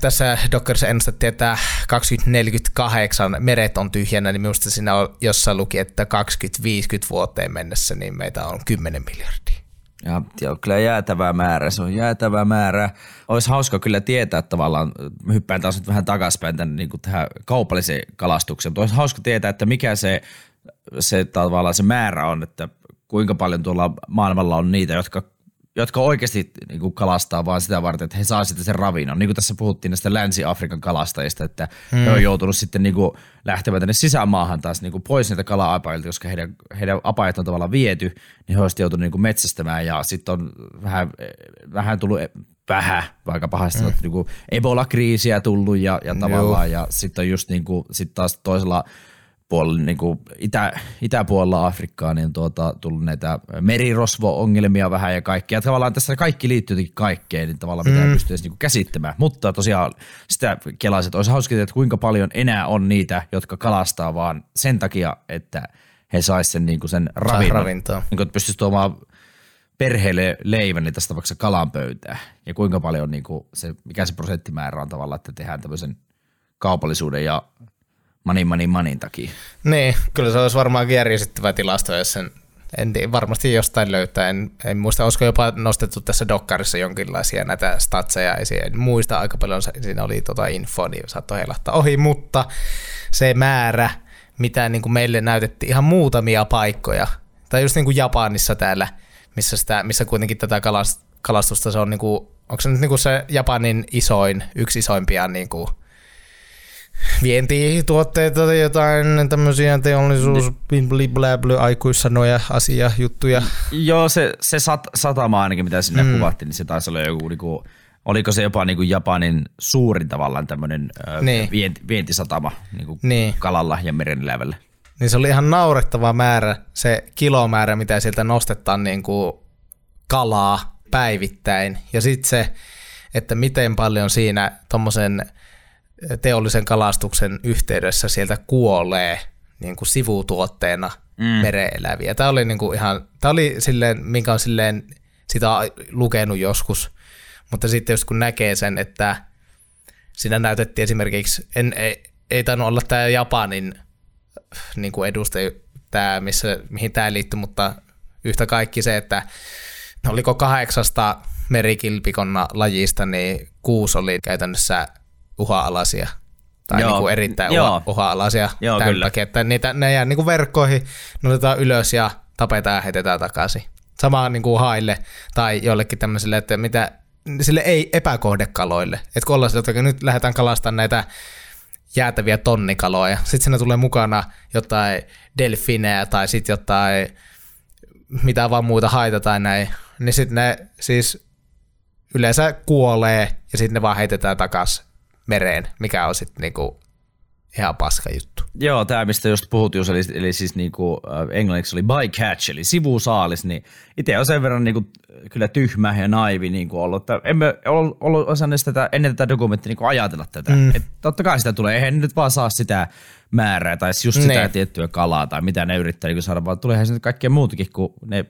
tässä Dockerissa ennustettiin, että 2048 meret on tyhjänä, niin minusta siinä on jossain luki, että 2050 vuoteen mennessä niin meitä on 10 miljardia. Ja, ja kyllä jäätävä määrä, se on jäätävä määrä. Olisi hauska kyllä tietää että tavallaan, hyppään taas nyt vähän takaspäin tämän, niin kuin tähän kaupalliseen kalastukseen, mutta olisi hauska tietää, että mikä se, se tavallaan se määrä on, että kuinka paljon tuolla maailmalla on niitä, jotka jotka oikeasti niin kuin kalastaa vaan sitä varten, että he saa sitten sen ravinnon. Niin kuin tässä puhuttiin näistä Länsi-Afrikan kalastajista, että hmm. he on joutunut sitten niin kuin lähtemään tänne sisämaahan taas niin kuin pois niitä kala-apailta, koska heidän, heidän apajat on tavallaan viety, niin he olisivat joutuneet niin kuin metsästämään ja sitten on vähän, vähän tullut e- vähän, vaikka pahasti hmm. niin kuin Ebola-kriisiä tullut ja, ja tavallaan, Joo. ja sitten on just niin kuin, sit taas toisella puolella, niin kuin itä, itäpuolella Afrikkaa, niin tuota, tullut näitä merirosvo-ongelmia vähän ja kaikkea. Ja tavallaan tässä kaikki liittyy jotenkin kaikkeen, niin tavallaan pitää mm. pystyä niin käsittämään. Mutta tosiaan sitä kelaiset olisi hauska että kuinka paljon enää on niitä, jotka kalastaa vaan sen takia, että he saisivat sen, niin kuin sen ravinnon. ravintoa. Niin kuin, että pystyisi tuomaan perheelle leivän, niin tästä tapauksessa kalan pöytää. Ja kuinka paljon niin kuin se, mikä se prosenttimäärä on tavallaan, että tehdään tämmöisen kaupallisuuden ja money, money, money takia. Niin, kyllä se olisi varmaan järjestettävä tilasto, jos sen en varmasti jostain löytää. En, en muista, olisiko jopa nostettu tässä dokkarissa jonkinlaisia näitä statseja esiin. En muista aika paljon, siinä oli tota info, niin saattoi heilahtaa ohi, mutta se määrä, mitä niin kuin meille näytettiin ihan muutamia paikkoja, tai just niin kuin Japanissa täällä, missä, sitä, missä kuitenkin tätä kalastusta se on, niin kuin, onko se nyt niin kuin se Japanin isoin, yksi isoimpia niin kuin vientituotteita tai jotain tämmöisiä teollisuus, bla bla aikuissanoja, asia, juttuja. Joo, se, se sat, satama ainakin, mitä sinne mm. kuvattiin, niin se taisi olla joku, niinku, oliko se jopa niinku Japanin suurin tavallaan tämmöinen niin. vienti, vientisatama niinku niin. kalalla ja merenlävällä. Niin se oli ihan naurettava määrä, se kilomäärä, mitä sieltä nostetaan niinku kalaa päivittäin. Ja sitten se, että miten paljon siinä tuommoisen – teollisen kalastuksen yhteydessä sieltä kuolee niin kuin sivutuotteena mm. mereeläviä. Tämä oli, niin kuin ihan, tämä oli silleen, minkä on silleen, sitä on lukenut joskus, mutta sitten just kun näkee sen, että siinä näytettiin esimerkiksi, en, ei, ei tainnut olla tämä Japanin niin kuin edustaja, tämä, missä, mihin tämä liittyy, mutta yhtä kaikki se, että oliko kahdeksasta merikilpikonna lajista, niin kuusi oli käytännössä uha-alaisia tai Joo. niin kuin erittäin Joo. uha-alaisia Joo, tämän kyllä. takia, että niitä, ne jää niin kuin verkkoihin, ne otetaan ylös ja tapetaan ja heitetään takaisin. Sama niin kuin haille tai jollekin tämmöiselle, että mitä sille ei epäkohdekaloille. Että kun ollaan että nyt lähdetään kalastamaan näitä jäätäviä tonnikaloja, sitten sinne tulee mukana jotain delfinejä tai sitten jotain mitä vaan muuta haita tai näin, niin sitten ne siis yleensä kuolee ja sitten ne vaan heitetään takas mereen, mikä on sitten niinku ihan paska juttu. Joo, tämä mistä just puhut, just, eli, eli siis niinku, äh, englanniksi oli bycatch, eli sivusaalis, niin itse on sen verran niinku, kyllä tyhmä ja naivi niinku ollut, että emme ollut, ollut osannut tätä, ennen tätä dokumenttia niinku ajatella tätä. Mm. Et totta kai sitä tulee, eihän nyt vaan saa sitä määrää tai just sitä ne. tiettyä kalaa tai mitä ne yrittää niinku saada, vaan tuleehan se kaikkea muutakin kuin ne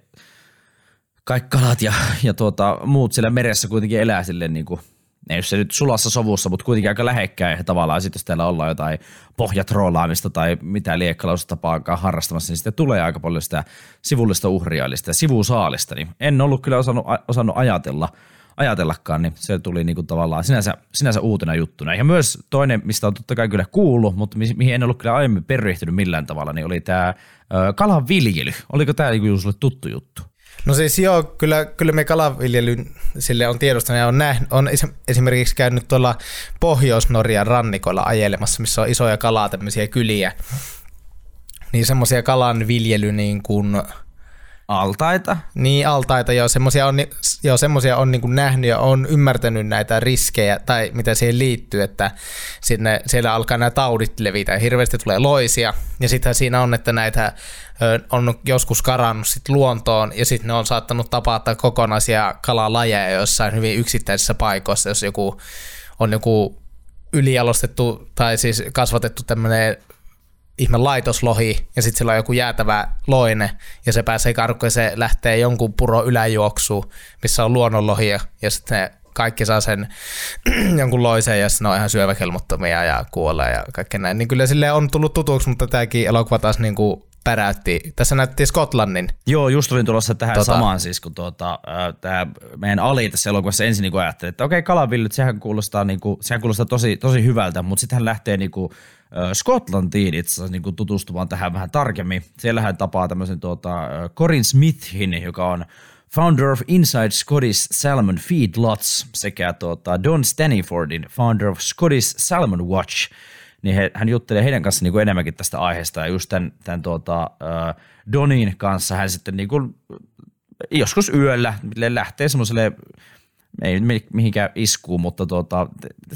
kaikki kalat ja, ja tuota, muut siellä meressä kuitenkin elää silleen niinku, ei se nyt sulassa sovussa, mutta kuitenkin aika lähekkäin tavallaan sitten jos täällä ollaan jotain pohjatroolaamista tai mitä liekkalausta harrastamassa, niin sitten tulee aika paljon sitä sivullista uhria, eli sitä sivusaalista, niin en ollut kyllä osannut, osannut ajatella, ajatellakaan, niin se tuli niinku tavallaan sinänsä, sinänsä uutena juttuna. Ja myös toinen, mistä on totta kai kyllä kuullut, mutta mihin en ollut kyllä aiemmin perehtynyt millään tavalla, niin oli tämä kalan viljely. Oliko tämä niinku sulle tuttu juttu? No siis joo, kyllä, kyllä me kalaviljelyn sille on tiedostanut ja on, nähnyt, on esimerkiksi käynyt tuolla Pohjois-Norjan rannikoilla ajelemassa, missä on isoja kalaa, tämmöisiä kyliä. Niin semmoisia kalan viljely niin kuin, Altaita? Niin, altaita, joo. Semmoisia on, joo, semmosia on niin nähnyt ja on ymmärtänyt näitä riskejä tai mitä siihen liittyy, että sinne, siellä alkaa nämä taudit levitä ja hirveästi tulee loisia. Ja sitten siinä on, että näitä on joskus karannut sit luontoon ja sitten ne on saattanut tapata kokonaisia kalalajeja jossain hyvin yksittäisissä paikoissa, jos joku on joku ylijalostettu tai siis kasvatettu tämmöinen ihme laitoslohi ja sitten sillä on joku jäätävä loine ja se pääsee karkuun ja se lähtee jonkun puro yläjuoksuun, missä on luonnonlohia ja sitten ne kaikki saa sen jonkun loisen ja sitten ne on ihan syöväkelmottomia ja kuolee ja kaikkea näin. Niin kyllä sille on tullut tutuksi, mutta tämäkin elokuva taas niin kuin päräytti. Tässä näytti Skotlannin. Joo, just olin tulossa tähän tota, samaan siis, kun tuota, äh, tämä meidän Ali tässä elokuvassa ensin niin ajatteli, että okei, okay, kalavillyt, sehän kuulostaa, niin kuin, sehän kuulostaa tosi, tosi hyvältä, mutta sitten hän lähtee niin kuin, Skotlantiin itse asiassa niin tutustumaan tähän vähän tarkemmin. Siellä hän tapaa tämmöisen tuota, Corin Smithin, joka on founder of Inside Scottish Salmon Feedlots sekä tuota, Don Stanifordin founder of Scottish Salmon Watch. Niin he, hän juttelee heidän kanssa niin kuin enemmänkin tästä aiheesta ja just tämän, tämän tuota, Donin kanssa hän sitten niin kuin, joskus yöllä lähtee semmoiselle ei mihinkään iskuun, mutta tuota,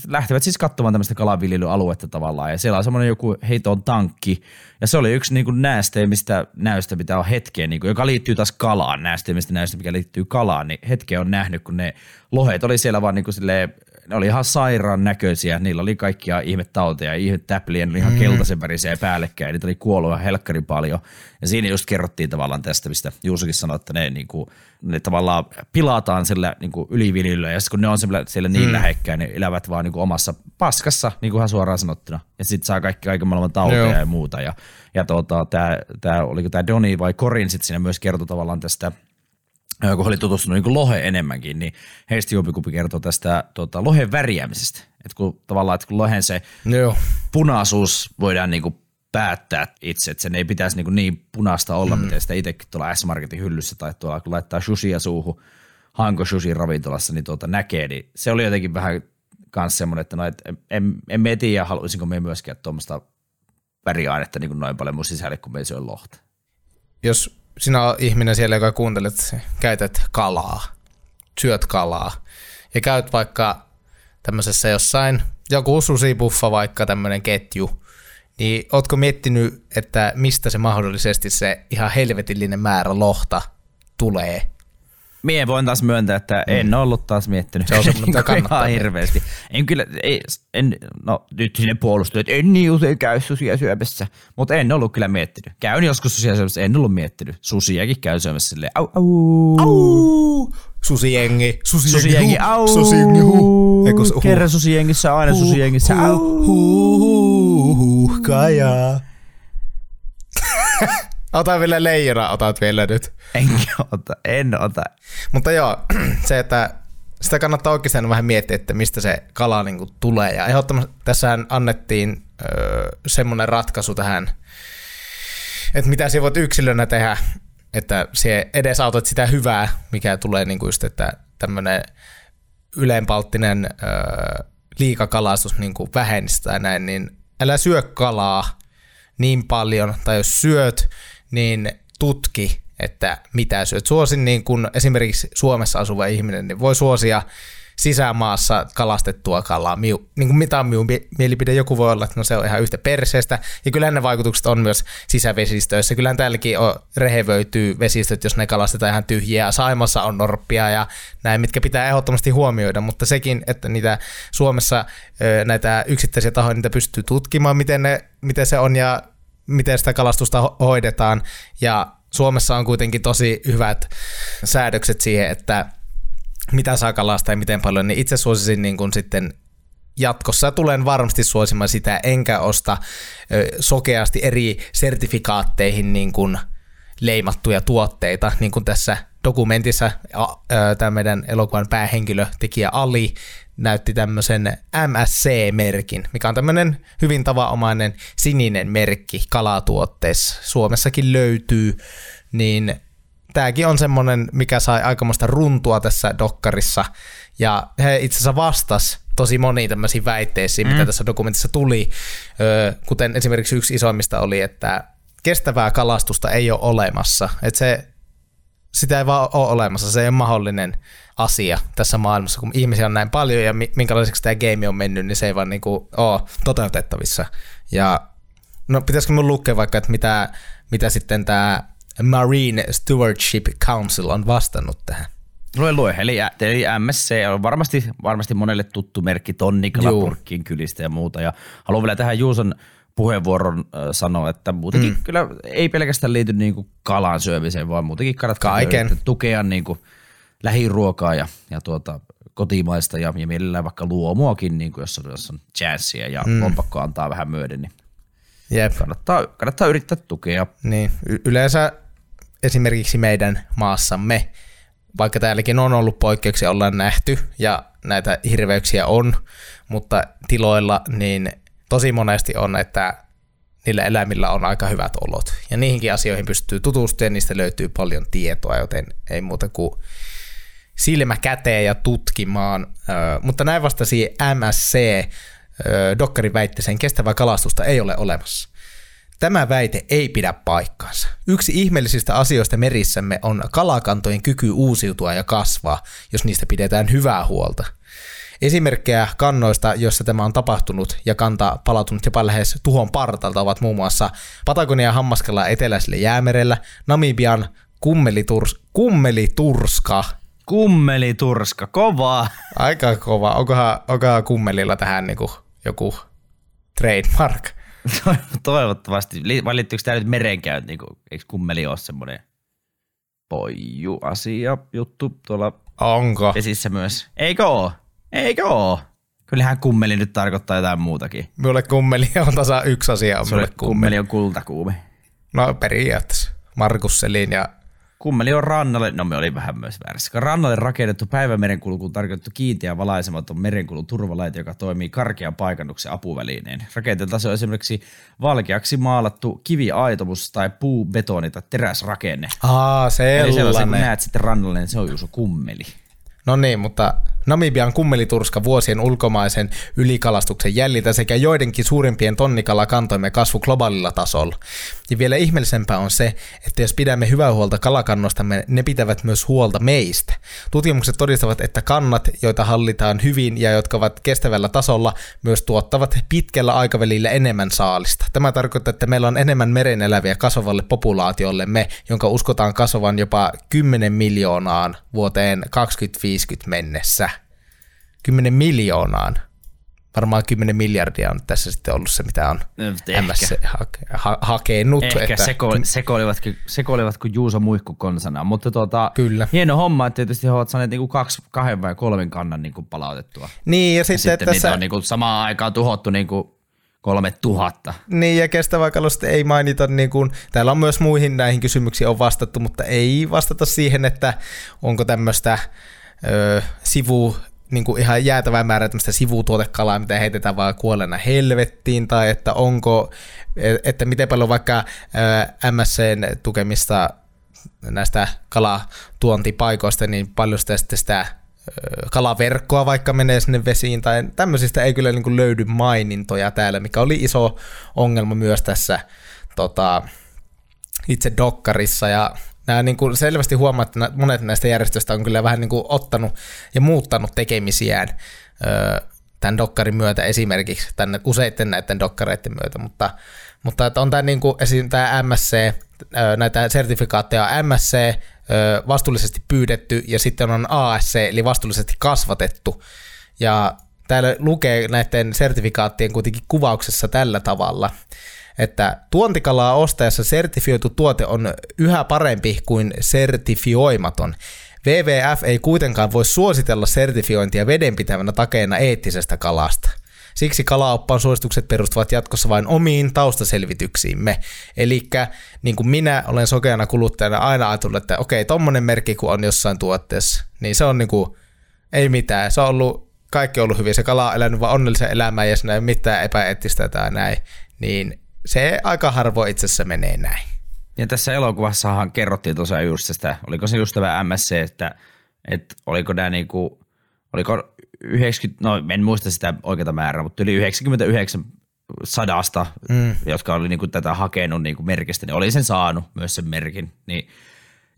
lähtevät siis katsomaan tämmöistä kalanviljelyaluetta tavallaan. Ja siellä on semmoinen joku heiton tankki. Ja se oli yksi niin kuin näästeimmistä näystä, mitä on hetkeen, niin kuin, joka liittyy taas kalaan, näästeimmistä näystä, mikä liittyy kalaan. Niin hetkeä on nähnyt, kun ne lohet oli siellä vaan niin kuin silleen, ne oli ihan sairaan näköisiä. Niillä oli kaikkia ihmetauteja, ihmetäpliä, ne oli ihan mm. keltaisen värisiä päällekkäin. Niitä oli kuollut ihan helkkarin paljon. Ja siinä just kerrottiin tavallaan tästä, mistä Juusokin sanoi, että ne, niin kuin, ne tavallaan pilataan sillä niin kuin yliviljelyllä. Ja kun ne on siellä, siellä niin mm. lähekkäin, ne elävät vaan niin kuin omassa paskassa, niin kuin ihan suoraan sanottuna. Ja sitten saa kaikki kaiken maailman tauteja Joo. ja muuta. Ja, ja tota, tämä, oliko tämä Doni vai Corin sitten siinä myös kertoi tavallaan tästä – kun oli tutustunut niin lohe enemmänkin, niin heistä jompikumpi kertoo tästä tota, lohen värjäämisestä. Että kun tavallaan, että kun lohen se Joo. punaisuus voidaan niin kuin päättää itse, että sen ei pitäisi niin, niin punaista olla, mm. miten sitä itsekin tuolla S-Marketin hyllyssä tai tuolla kun laittaa sushia suuhun Hanko Sushi ravintolassa, niin tuota näkee, niin se oli jotenkin vähän kans semmoinen, että no, et en, en, en tiedä, haluaisinko me myöskään tuommoista väriainetta niin kuin noin paljon mun sisälle, kun me syö lohta. Jos sinä ihminen siellä, joka kuuntelet, käytät kalaa, syöt kalaa ja käyt vaikka tämmöisessä jossain, joku susibuffa vaikka tämmöinen ketju, niin ootko miettinyt, että mistä se mahdollisesti se ihan helvetillinen määrä lohta tulee? Mie voin taas myöntää, että en mm. ollut taas miettinyt. Se on semmoinen, mitä kannattaa. hirveästi. En kyllä, ei, en, no nyt sinne puolustuu, että en niin usein käy susia syömässä, mutta en ollut kyllä miettinyt. Käyn joskus susia syömässä, en ollut miettinyt. Susiakin käy syömässä silleen, au, au. au. Susijengi, susijengi, susijengi, au. Susijengi, hu. Eiku, hu. Kerran susijengissä, aina susijengissä, au. Hu, hu, hu, hu, kajaa. Ota vielä leijona, otat vielä nyt. Enkä ota, en ota. Mutta joo, se, että sitä kannattaa oikeastaan vähän miettiä, että mistä se kala niin kuin tulee. Ja ehdottomasti tässähän annettiin öö, semmoinen ratkaisu tähän, että mitä sinä voit yksilönä tehdä, että se edesautat sitä hyvää, mikä tulee niin kuin just, että tämmöinen ylenpalttinen ö, liikakalastus niin kuin vähenisi tai näin, niin älä syö kalaa niin paljon, tai jos syöt, niin tutki, että mitä syöt. Suosin niin kuin esimerkiksi Suomessa asuva ihminen, niin voi suosia sisämaassa kalastettua kalaa. Miu, niin kuin mitä on minun mielipide, joku voi olla, että no se on ihan yhtä perseestä. Ja kyllä ne vaikutukset on myös sisävesistöissä. Kyllä täälläkin on, rehevöityy vesistöt, jos ne kalastetaan ihan tyhjiä. Saimassa on norppia ja näin, mitkä pitää ehdottomasti huomioida, mutta sekin, että niitä Suomessa näitä yksittäisiä tahoja, niitä pystyy tutkimaan, miten, ne, miten se on ja miten sitä kalastusta hoidetaan. Ja Suomessa on kuitenkin tosi hyvät säädökset siihen, että mitä saa kalastaa ja miten paljon, niin itse suosisin niin kuin sitten jatkossa tulen varmasti suosimaan sitä, enkä osta sokeasti eri sertifikaatteihin niin kuin leimattuja tuotteita, niin kuin tässä dokumentissa tämä meidän elokuvan päähenkilö, tekijä Ali, näytti tämmöisen MSC-merkin, mikä on tämmöinen hyvin tavanomainen sininen merkki kalatuotteissa. Suomessakin löytyy, niin tämäkin on semmoinen, mikä sai aikamoista runtua tässä dokkarissa, ja he itse asiassa vastas tosi moniin tämmöisiin väitteisiin, mm. mitä tässä dokumentissa tuli, kuten esimerkiksi yksi isoimmista oli, että kestävää kalastusta ei ole olemassa, että se, sitä ei vaan ole olemassa, se ei ole mahdollinen asia tässä maailmassa, kun ihmisiä on näin paljon ja minkälaiseksi tämä game on mennyt, niin se ei vaan niinku ole toteutettavissa. Ja no pitäisikö mun lukea vaikka, että mitä, mitä sitten tämä Marine Stewardship Council on vastannut tähän. Lue, lue. Eli, eli MSC on varmasti, varmasti monelle tuttu merkki tonnikalapurkkiin kylistä ja muuta. Ja haluan vielä tähän Juuson puheenvuoron sanoa, että muutenkin mm. kyllä ei pelkästään liity niinku kalan syömiseen, vaan muutenkin kannattaa Kaiken. tukea niinku lähiruokaa ja, ja tuota, kotimaista ja, ja mielellään vaikka luomuakin, niin kuin jos, on, jos on chanssia ja mm. lompakko antaa vähän myöden, niin Jep. Kannattaa, kannattaa yrittää tukea. Niin, y- yleensä esimerkiksi meidän maassamme, vaikka täälläkin on ollut poikkeuksia, ollaan nähty ja näitä hirveyksiä on, mutta tiloilla niin tosi monesti on, että niillä eläimillä on aika hyvät olot. Ja niihinkin asioihin pystyy tutustumaan, niistä löytyy paljon tietoa, joten ei muuta kuin silmä käteen ja tutkimaan. mutta näin vastasi MSC, Dokkari väitti sen kestävää kalastusta ei ole olemassa. Tämä väite ei pidä paikkaansa. Yksi ihmeellisistä asioista merissämme on kalakantojen kyky uusiutua ja kasvaa, jos niistä pidetään hyvää huolta. Esimerkkejä kannoista, joissa tämä on tapahtunut ja kanta palautunut jopa lähes tuhon partalta ovat muun muassa Patagonia hammaskella eteläisellä jäämerellä, Namibian kummeliturs, kummeliturska Kummeliturska, kovaa. Aika kova. Onkohan, onkohan kummelilla tähän niinku joku trademark? Toivottavasti. Vai liittyykö tämä nyt merenkäynti? Niin eikö kummeli ole semmoinen poiju asia juttu tuolla Onko? vesissä myös? Eikö ole? Eikö ole? Kyllähän kummeli nyt tarkoittaa jotain muutakin. Mulle kummeli on tasa yksi asia. On mulle kummeli. kummeli on kultakuumi. No periaatteessa. Markus Selin ja Kummeli on rannalle, no me oli vähän myös väärässä, rannalle rakennettu päivämerenkulkuun tarkoitettu kiinteä valaisematon merenkulun turvalaite, joka toimii karkean paikannuksen apuvälineen. Rakenteen taso on esimerkiksi valkeaksi maalattu kiviaitomus tai puubetoni tai teräsrakenne. Aa, sellainen. Eli sellaisen, kun näet sitten rannalle, niin se on just kummeli. No niin, mutta Namibian kummeliturska vuosien ulkomaisen ylikalastuksen jäljiltä sekä joidenkin suurimpien tonnikalakantoimme kasvu globaalilla tasolla. Ja vielä ihmeellisempää on se, että jos pidämme hyvää huolta kalakannostamme, ne pitävät myös huolta meistä. Tutkimukset todistavat, että kannat, joita hallitaan hyvin ja jotka ovat kestävällä tasolla, myös tuottavat pitkällä aikavälillä enemmän saalista. Tämä tarkoittaa, että meillä on enemmän meren eläviä kasvavalle populaatiollemme, jonka uskotaan kasvavan jopa 10 miljoonaan vuoteen 2050 mennessä. 10 miljoonaan. Varmaan 10 miljardia on tässä sitten ollut se, mitä on no, MS ha- hakenut. Ehkä että... seko- sekoilivatko, sekoilivatko Juuso muikku konsana, mutta tuota, Kyllä. hieno homma, että tietysti he ovat saaneet niinku kaksi, kahden vai kolmen kannan niinku palautettua. Niin, ja sitten, ja sitten tässä... niitä on niinku samaan aikaan tuhottu niinku kolme tuhatta. Niin, ja kestävää kalosta ei mainita, niin kuin, täällä on myös muihin näihin kysymyksiin on vastattu, mutta ei vastata siihen, että onko tämmöistä ö, sivu niin kuin ihan jäätävää määrää tämmöistä sivutuotekalaa, mitä heitetään vaan kuolleena helvettiin, tai että onko, että miten paljon vaikka MSCn tukemista näistä kalatuontipaikoista, niin paljon sitä, sitten sitä kalaverkkoa vaikka menee sinne vesiin tai tämmöisistä ei kyllä niin kuin löydy mainintoja täällä, mikä oli iso ongelma myös tässä tota, itse dokkarissa ja nämä niin kuin selvästi huomaa, että monet näistä järjestöistä on kyllä vähän niin kuin ottanut ja muuttanut tekemisiään tämän dokkarin myötä esimerkiksi, tänne useiden näiden dokkareiden myötä, mutta, mutta että on tämä, niin kuin, esim. tämä MSC, näitä sertifikaatteja on MSC, vastuullisesti pyydetty ja sitten on ASC, eli vastuullisesti kasvatettu. Ja täällä lukee näiden sertifikaattien kuitenkin kuvauksessa tällä tavalla, että tuontikalaa ostaessa sertifioitu tuote on yhä parempi kuin sertifioimaton. WWF ei kuitenkaan voi suositella sertifiointia vedenpitävänä takeena eettisestä kalasta. Siksi kalaoppaan suositukset perustuvat jatkossa vain omiin taustaselvityksiimme. Eli niin kuin minä olen sokeana kuluttajana aina ajatellut, että okei, tommonen merkki kun on jossain tuotteessa, niin se on niin kuin, ei mitään. Se on ollut, kaikki on ollut hyvin. Se kala on elänyt vaan onnellisen elämän ja siinä ei ole mitään epäeettistä tai näin. Niin se aika harvoin itse asiassa menee näin. Ja tässä elokuvassahan kerrottiin tosiaan just sitä, oliko se just tämä MSC, että, että oliko nämä niinku, oliko 90, no en muista sitä oikeata määrää, mutta yli 99 sadasta, mm. jotka oli niinku tätä hakenut niinku merkistä, niin oli sen saanut myös sen merkin. Niin,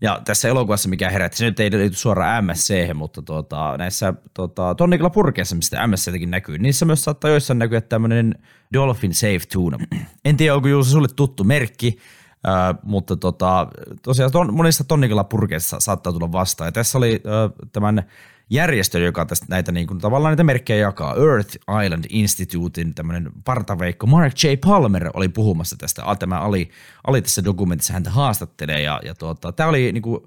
ja tässä elokuvassa, mikä herätti, se nyt ei liity suoraan MSC, mutta tuota, näissä tuota, tonnikilla purkeissa, mistä MSC näkyy, niissä myös saattaa joissain näkyä tämmöinen Dolphin Safe Tuna. En tiedä, onko Juuso sulle tuttu merkki, Uh, mutta tota, tosiaan ton, monissa tonnikilla purkeissa saattaa tulla vastaan. Ja tässä oli uh, tämän järjestö, joka tästä näitä niin kuin, tavallaan näitä merkkejä jakaa. Earth Island Institutein tämmöinen partaveikko Mark J. Palmer oli puhumassa tästä. Tämä oli, oli tässä dokumentissa, häntä haastattelee ja, ja tuota, tämä oli niin kuin,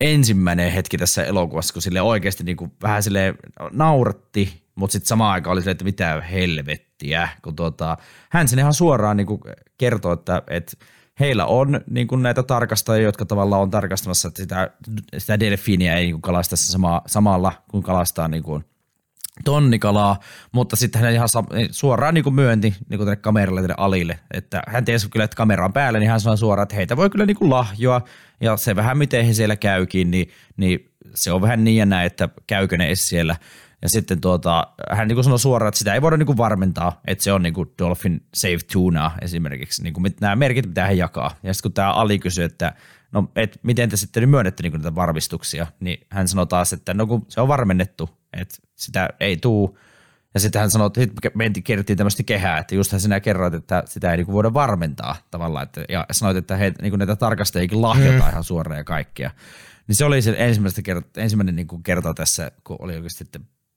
ensimmäinen hetki tässä elokuvassa, kun sille oikeasti niin kuin, vähän sille nauratti, mutta sitten samaan aikaan oli silleen, että mitä helvettiä, kun tuota, hän sinne ihan suoraan niin kuin, kertoo, että, että heillä on niin kuin näitä tarkastajia, jotka tavallaan on tarkastamassa että sitä, sitä delfiiniä ei niin kalasta sama, samalla, kun kalastaa niin kuin tonnikalaa, mutta sitten hän ihan suoraan niin kuin myönti niin kuin tänne kameralle tänne alille, että hän tiesi kyllä, että kamera on päällä, niin hän sanoi suoraan, että heitä voi kyllä niin kuin lahjoa, ja se vähän miten he siellä käykin, niin, niin se on vähän niin ja näin, että käykö ne edes siellä – ja sitten tuota, hän niin sanoi suoraan, että sitä ei voida niin varmentaa, että se on niin Dolphin Safe Tuna esimerkiksi. Niin kuin nämä merkit pitää hän jakaa. Ja sitten kun tämä Ali kysyi, että no, et miten te sitten myönnette niin näitä varmistuksia, niin hän sanoi taas, että no kun se on varmennettu, että sitä ei tuu. Ja sitten hän sanoi, että mentiin, kerrottiin tämmöistä kehää, että justhan sinä kerroit, että sitä ei niin voida varmentaa tavallaan. Että, ja sanoit, että he, niin näitä tarkastajikin lahjotaan ihan suoraan ja kaikkia. Niin se oli se ensimmäistä kerta, ensimmäinen niin kerta tässä, kun oli oikeasti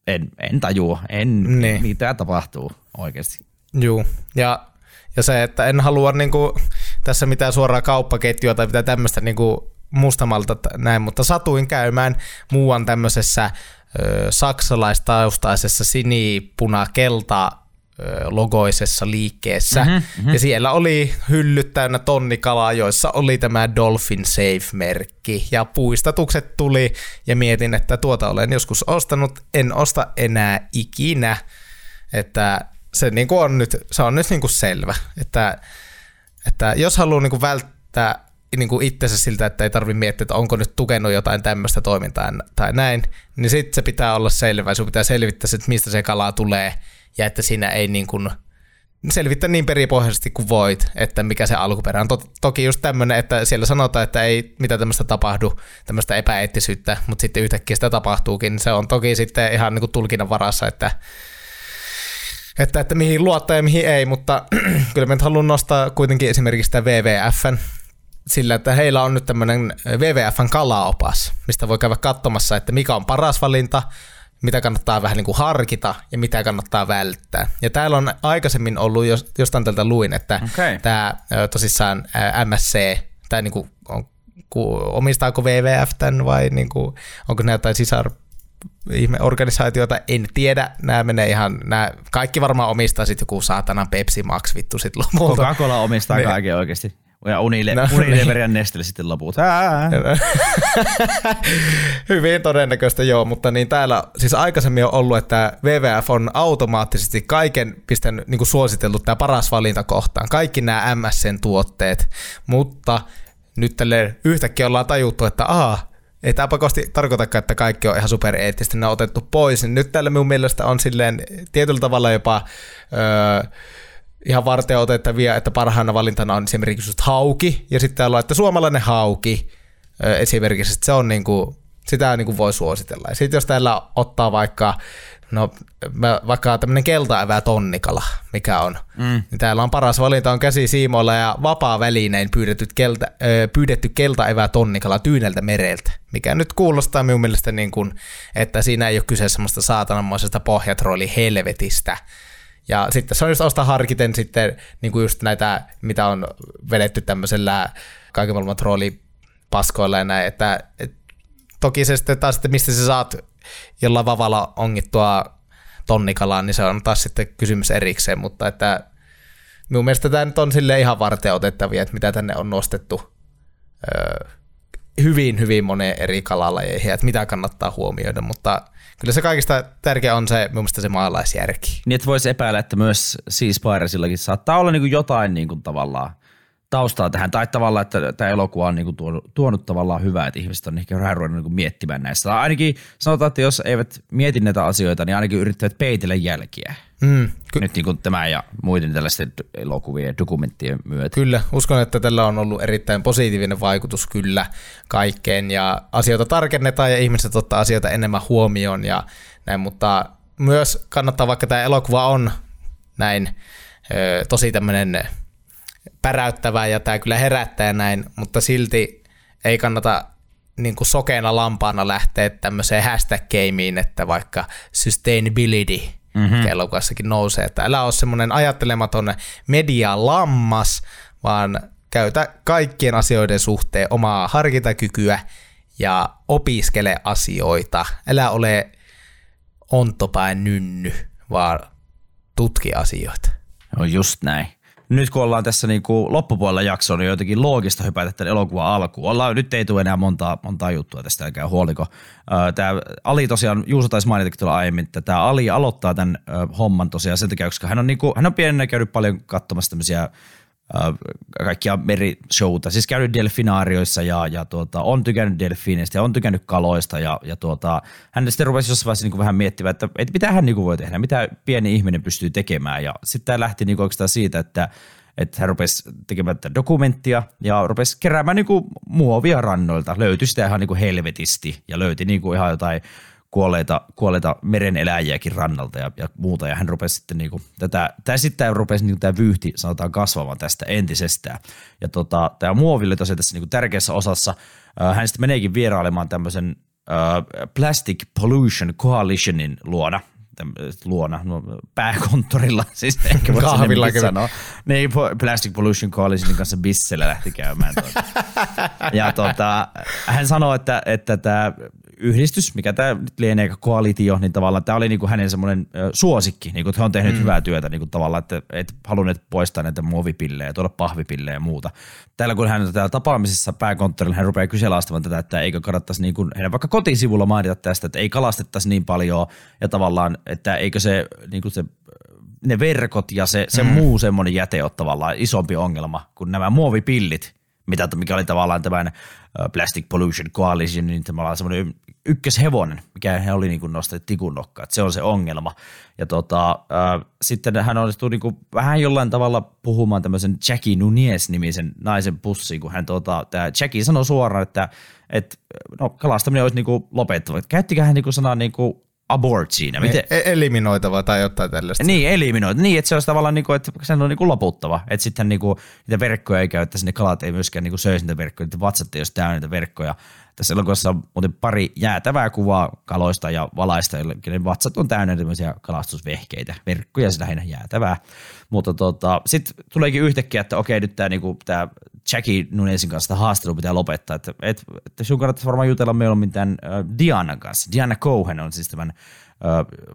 en, en tajua, en, niin. mitä tapahtuu oikeasti. Joo, ja, ja se, että en halua niinku, tässä mitään suoraa kauppaketjua tai mitään tämmöistä niinku, mustamalta näin, mutta satuin käymään muuan tämmöisessä ö, saksalaistaustaisessa sinipuna-kelta logoisessa liikkeessä. Mm-hmm, mm-hmm. Ja siellä oli hyllyt täynnä tonnikalaa, joissa oli tämä Dolphin Safe-merkki. Ja puistatukset tuli ja mietin, että tuota olen joskus ostanut, en osta enää ikinä. Että se niin kuin on nyt, se on nyt niin kuin selvä. Että, että jos haluaa niin kuin välttää niin kuin itsensä siltä, että ei tarvitse miettiä, että onko nyt tukenut jotain tämmöistä toimintaa tai näin, niin sitten se pitää olla selvä. Sun pitää selvittää, että mistä se kala tulee – ja että siinä ei niin kuin selvittää niin peripohjaisesti kuin voit, että mikä se alkuperä on. toki just tämmöinen, että siellä sanotaan, että ei mitä tämmöistä tapahdu, tämmöistä epäeettisyyttä, mutta sitten yhtäkkiä sitä tapahtuukin. Se on toki sitten ihan niin kuin tulkinnan varassa, että, että, että mihin luottaa ja mihin ei, mutta kyllä mä nyt haluan nostaa kuitenkin esimerkiksi sitä WWFn sillä, että heillä on nyt tämmöinen WWFn kalaopas, mistä voi käydä katsomassa, että mikä on paras valinta, mitä kannattaa vähän niin kuin harkita ja mitä kannattaa välttää. Ja täällä on aikaisemmin ollut, jostain tältä luin, että okay. tämä tosissaan MSC, tämä niin kuin, on, omistaako WWF tämän vai niin kuin, onko ne jotain sisar organisaatiota, en tiedä, nämä menee ihan, nämä kaikki varmaan omistaa sitten joku saatana Pepsi Max vittu sit lopulta. Coca-Cola omistaa ne. kaiken oikeasti. Ja Unile, no, Unilever ja Nestle sitten loput. Hyvin todennäköistä joo, mutta niin täällä siis aikaisemmin on ollut, että WWF on automaattisesti kaiken pistänyt niin suositellut tämä paras valinta kohtaan. Kaikki nämä MSN tuotteet, mutta nyt tälle yhtäkkiä ollaan tajuttu, että aa, ei tämä pakosti tarkoitakaan, että kaikki on ihan supereettisesti ne on otettu pois. Niin nyt täällä minun mielestä on silleen tietyllä tavalla jopa öö, ihan varten otettavia, että parhaana valintana on esimerkiksi just hauki, ja sitten täällä on, että suomalainen hauki esimerkiksi, että se on niinku, sitä niinku voi suositella. Ja sitten jos täällä ottaa vaikka No vaikka tämmöinen keltaevä tonnikala, mikä on, mm. niin täällä on paras valinta on käsi siimoilla ja vapaa-välinein pyydetty, kelta, pyydetty keltaevä tonnikala tyyneltä mereltä, mikä nyt kuulostaa minun mielestä niin kuin, että siinä ei ole kyse semmoista saatananmoisesta pohjatrooli helvetistä. Ja sitten se on just osta harkiten sitten niin kuin just näitä, mitä on vedetty tämmöisellä kaiken maailman troolipaskoilla ja näin, että et, toki se sitten taas, että mistä sä saat jollain vavalla ongittua tonnikalaa, niin se on taas sitten kysymys erikseen, mutta että minun mielestä tämä nyt on sille ihan varten otettavia, että mitä tänne on nostettu öö, hyvin, hyvin moneen eri kalalajeihin, että mitä kannattaa huomioida, mutta kyllä se kaikista tärkeä on se, mielestä se maalaisjärki. Niin, että voisi epäillä, että myös Seaspiresillakin saattaa olla niin kuin jotain niin kuin tavallaan taustaa tähän, tai tavallaan, että tämä elokuva on niinku tuonut, tuonut tavallaan hyvää, että ihmiset on ehkä vähän ruvennut niinku miettimään näistä. Tai ainakin sanotaan, että jos eivät mieti näitä asioita, niin ainakin yrittävät peitellä jälkiä. Mm, ky- Nyt niin kuin tämä ja muiden tällaisten elokuvien ja dokumenttien myötä. Kyllä, uskon, että tällä on ollut erittäin positiivinen vaikutus kyllä kaikkeen ja asioita tarkennetaan ja ihmiset ottaa asioita enemmän huomioon ja näin, mutta myös kannattaa, vaikka tämä elokuva on näin tosi tämmöinen päräyttävää ja tämä kyllä herättää ja näin, mutta silti ei kannata niin kuin sokeena lampaana lähteä tämmöiseen hashtag-gameen, että vaikka sustainability mm-hmm. elokuvassakin nousee, että älä ole semmoinen ajattelematon media-lammas, vaan käytä kaikkien asioiden suhteen omaa harkintakykyä ja opiskele asioita. Älä ole ontopäin nynny, vaan tutki asioita. No just näin nyt kun ollaan tässä niin kuin loppupuolella jaksoa, niin jotenkin loogista hypätä tämän elokuvan alkuun. Ollaan, nyt ei tule enää montaa, montaa juttua tästä, älkää huoliko. Tämä Ali tosiaan, Juuso taisi mainita tuolla aiemmin, että tämä Ali aloittaa tämän homman tosiaan sen takia, koska hän on, niin kuin, hän on pienenä käynyt paljon katsomassa tämmöisiä kaikkia merishowta, siis käynyt delfinaarioissa ja, ja tuota, on tykännyt delfiineistä ja on tykännyt kaloista ja, ja tuota, hän sitten rupesi jossain vaiheessa niin vähän miettimään, että, että mitä hän niin voi tehdä, mitä pieni ihminen pystyy tekemään ja sitten tämä lähti niin oikeastaan siitä, että että hän rupesi tekemään tätä dokumenttia ja rupesi keräämään niin kuin muovia rannoilta. Löytyi sitä ihan niin kuin helvetisti ja löyti niin kuin ihan jotain kuolleita, kuolleita mereneläjiäkin rannalta ja, ja muuta. Ja hän rupesi sitten niinku tätä, tai sitten rupesi niinku tämä vyyhti sanotaan kasvamaan tästä entisestään. Ja tota, tämä muovi oli tosiaan tässä niinku tärkeässä osassa. Hän sitten meneekin vierailemaan tämmöisen uh, Plastic Pollution Coalitionin luona, luona, no, pääkonttorilla, siis ehkä voisi sanoa. Niin, Plastic Pollution Coalitionin kanssa Bissellä lähti käymään. Tuota. Ja tota, hän sanoi, että, että tämä yhdistys, mikä tämä nyt lienee koalitio, niin tavallaan tämä oli niinku hänen semmoinen suosikki, niinku, että he on tehnyt mm. hyvää työtä niinku, tavallaan, että et halunneet poistaa näitä muovipillejä, tuoda pahvipillejä ja muuta. Täällä kun hän täällä tapaamisessa pääkonttorilla, hän rupeaa kyseenalaistamaan tätä, että eikö kannattaisi niinku, heidän vaikka kotisivulla mainita tästä, että ei kalastettaisi niin paljon ja tavallaan, että eikö se, niinku se ne verkot ja se, se mm. muu semmoinen jäte ole tavallaan isompi ongelma kuin nämä muovipillit, mitä, mikä oli tavallaan tämän Plastic Pollution Coalition, niin tavallaan semmoinen ykköshevonen, mikä he oli niin kuin nostettu tikun nokkaan. Se on se ongelma. Ja tota, äh, sitten hän onnistui niin kuin vähän jollain tavalla puhumaan tämmöisen Jackie Nunez-nimisen naisen pussiin, kun hän tota, tämä Jackie sanoi suoraan, että, että no, kalastaminen olisi niin kuin lopettava. Käyttikö hän niin kuin sanaa niin kuin abort siinä. Miten? E- eliminoitava tai jotain tällaista. Niin, eliminoitava. Niin, että se olisi tavallaan, niin kuin, että sen on niin kuin loputtava. Että sitten niin kuin, niitä verkkoja ei käy, että sinne kalat ei myöskään niin kuin söisi niitä verkkoja, niitä vatsat ei olisi täynnä niitä verkkoja. Tässä elokuvassa on muuten pari jäätävää kuvaa kaloista ja valaista, joiden vatsat on täynnä tämmöisiä kalastusvehkeitä, verkkoja lähinnä jäätävää. Mutta tota, sitten tuleekin yhtäkkiä, että okei, nyt tämä niinku, tää Jackie Nunezin kanssa tämä haastattelu pitää lopettaa. Että, et, et sun kannattaisi varmaan jutella mieluummin tämän uh, Dianan kanssa. Diana Cohen on siis tämän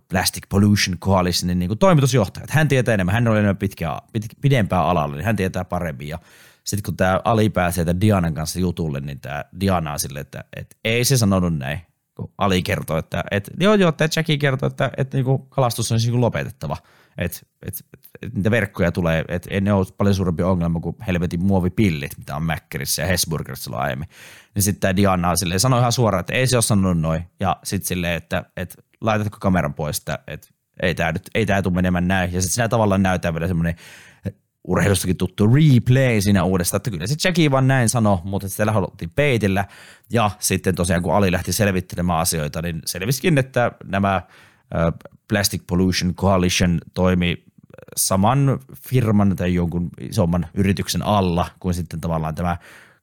Plastic Pollution Coalitionin niin toimitusjohtaja. Että hän tietää enemmän, hän on enemmän pitkä, pit, pidempää alalla, niin hän tietää paremmin. Ja sitten kun tämä Ali pääsee tämän Dianan kanssa jutulle, niin tämä Diana on silleen, että, että ei se sanonut näin. Kun Ali kertoo, että, että joo joo, tämä Jackie kertoo, että, että, että niin kalastus on niin lopetettava. että et, et, niitä verkkoja tulee, että ne ole paljon suurempi ongelma kuin helvetin muovipillit, mitä on Mäkkärissä ja Hesburgerissa aiemmin. Niin sitten tämä Diana silleen, sanoi ihan suoraan, että ei se ole sanonut noin. Ja sitten silleen, että, että laitatko kameran pois, että, että ei tämä nyt, ei tämä tule menemään näin. Ja sitten siinä tavallaan näytetään vielä semmoinen urheilustakin tuttu replay siinä uudestaan, että kyllä se Jackie vaan näin sanoi, mutta siellä haluttiin peitillä. Ja sitten tosiaan kun Ali lähti selvittelemään asioita, niin selvisikin, että nämä Plastic Pollution Coalition toimi saman firman tai jonkun isomman yrityksen alla kuin sitten tavallaan tämä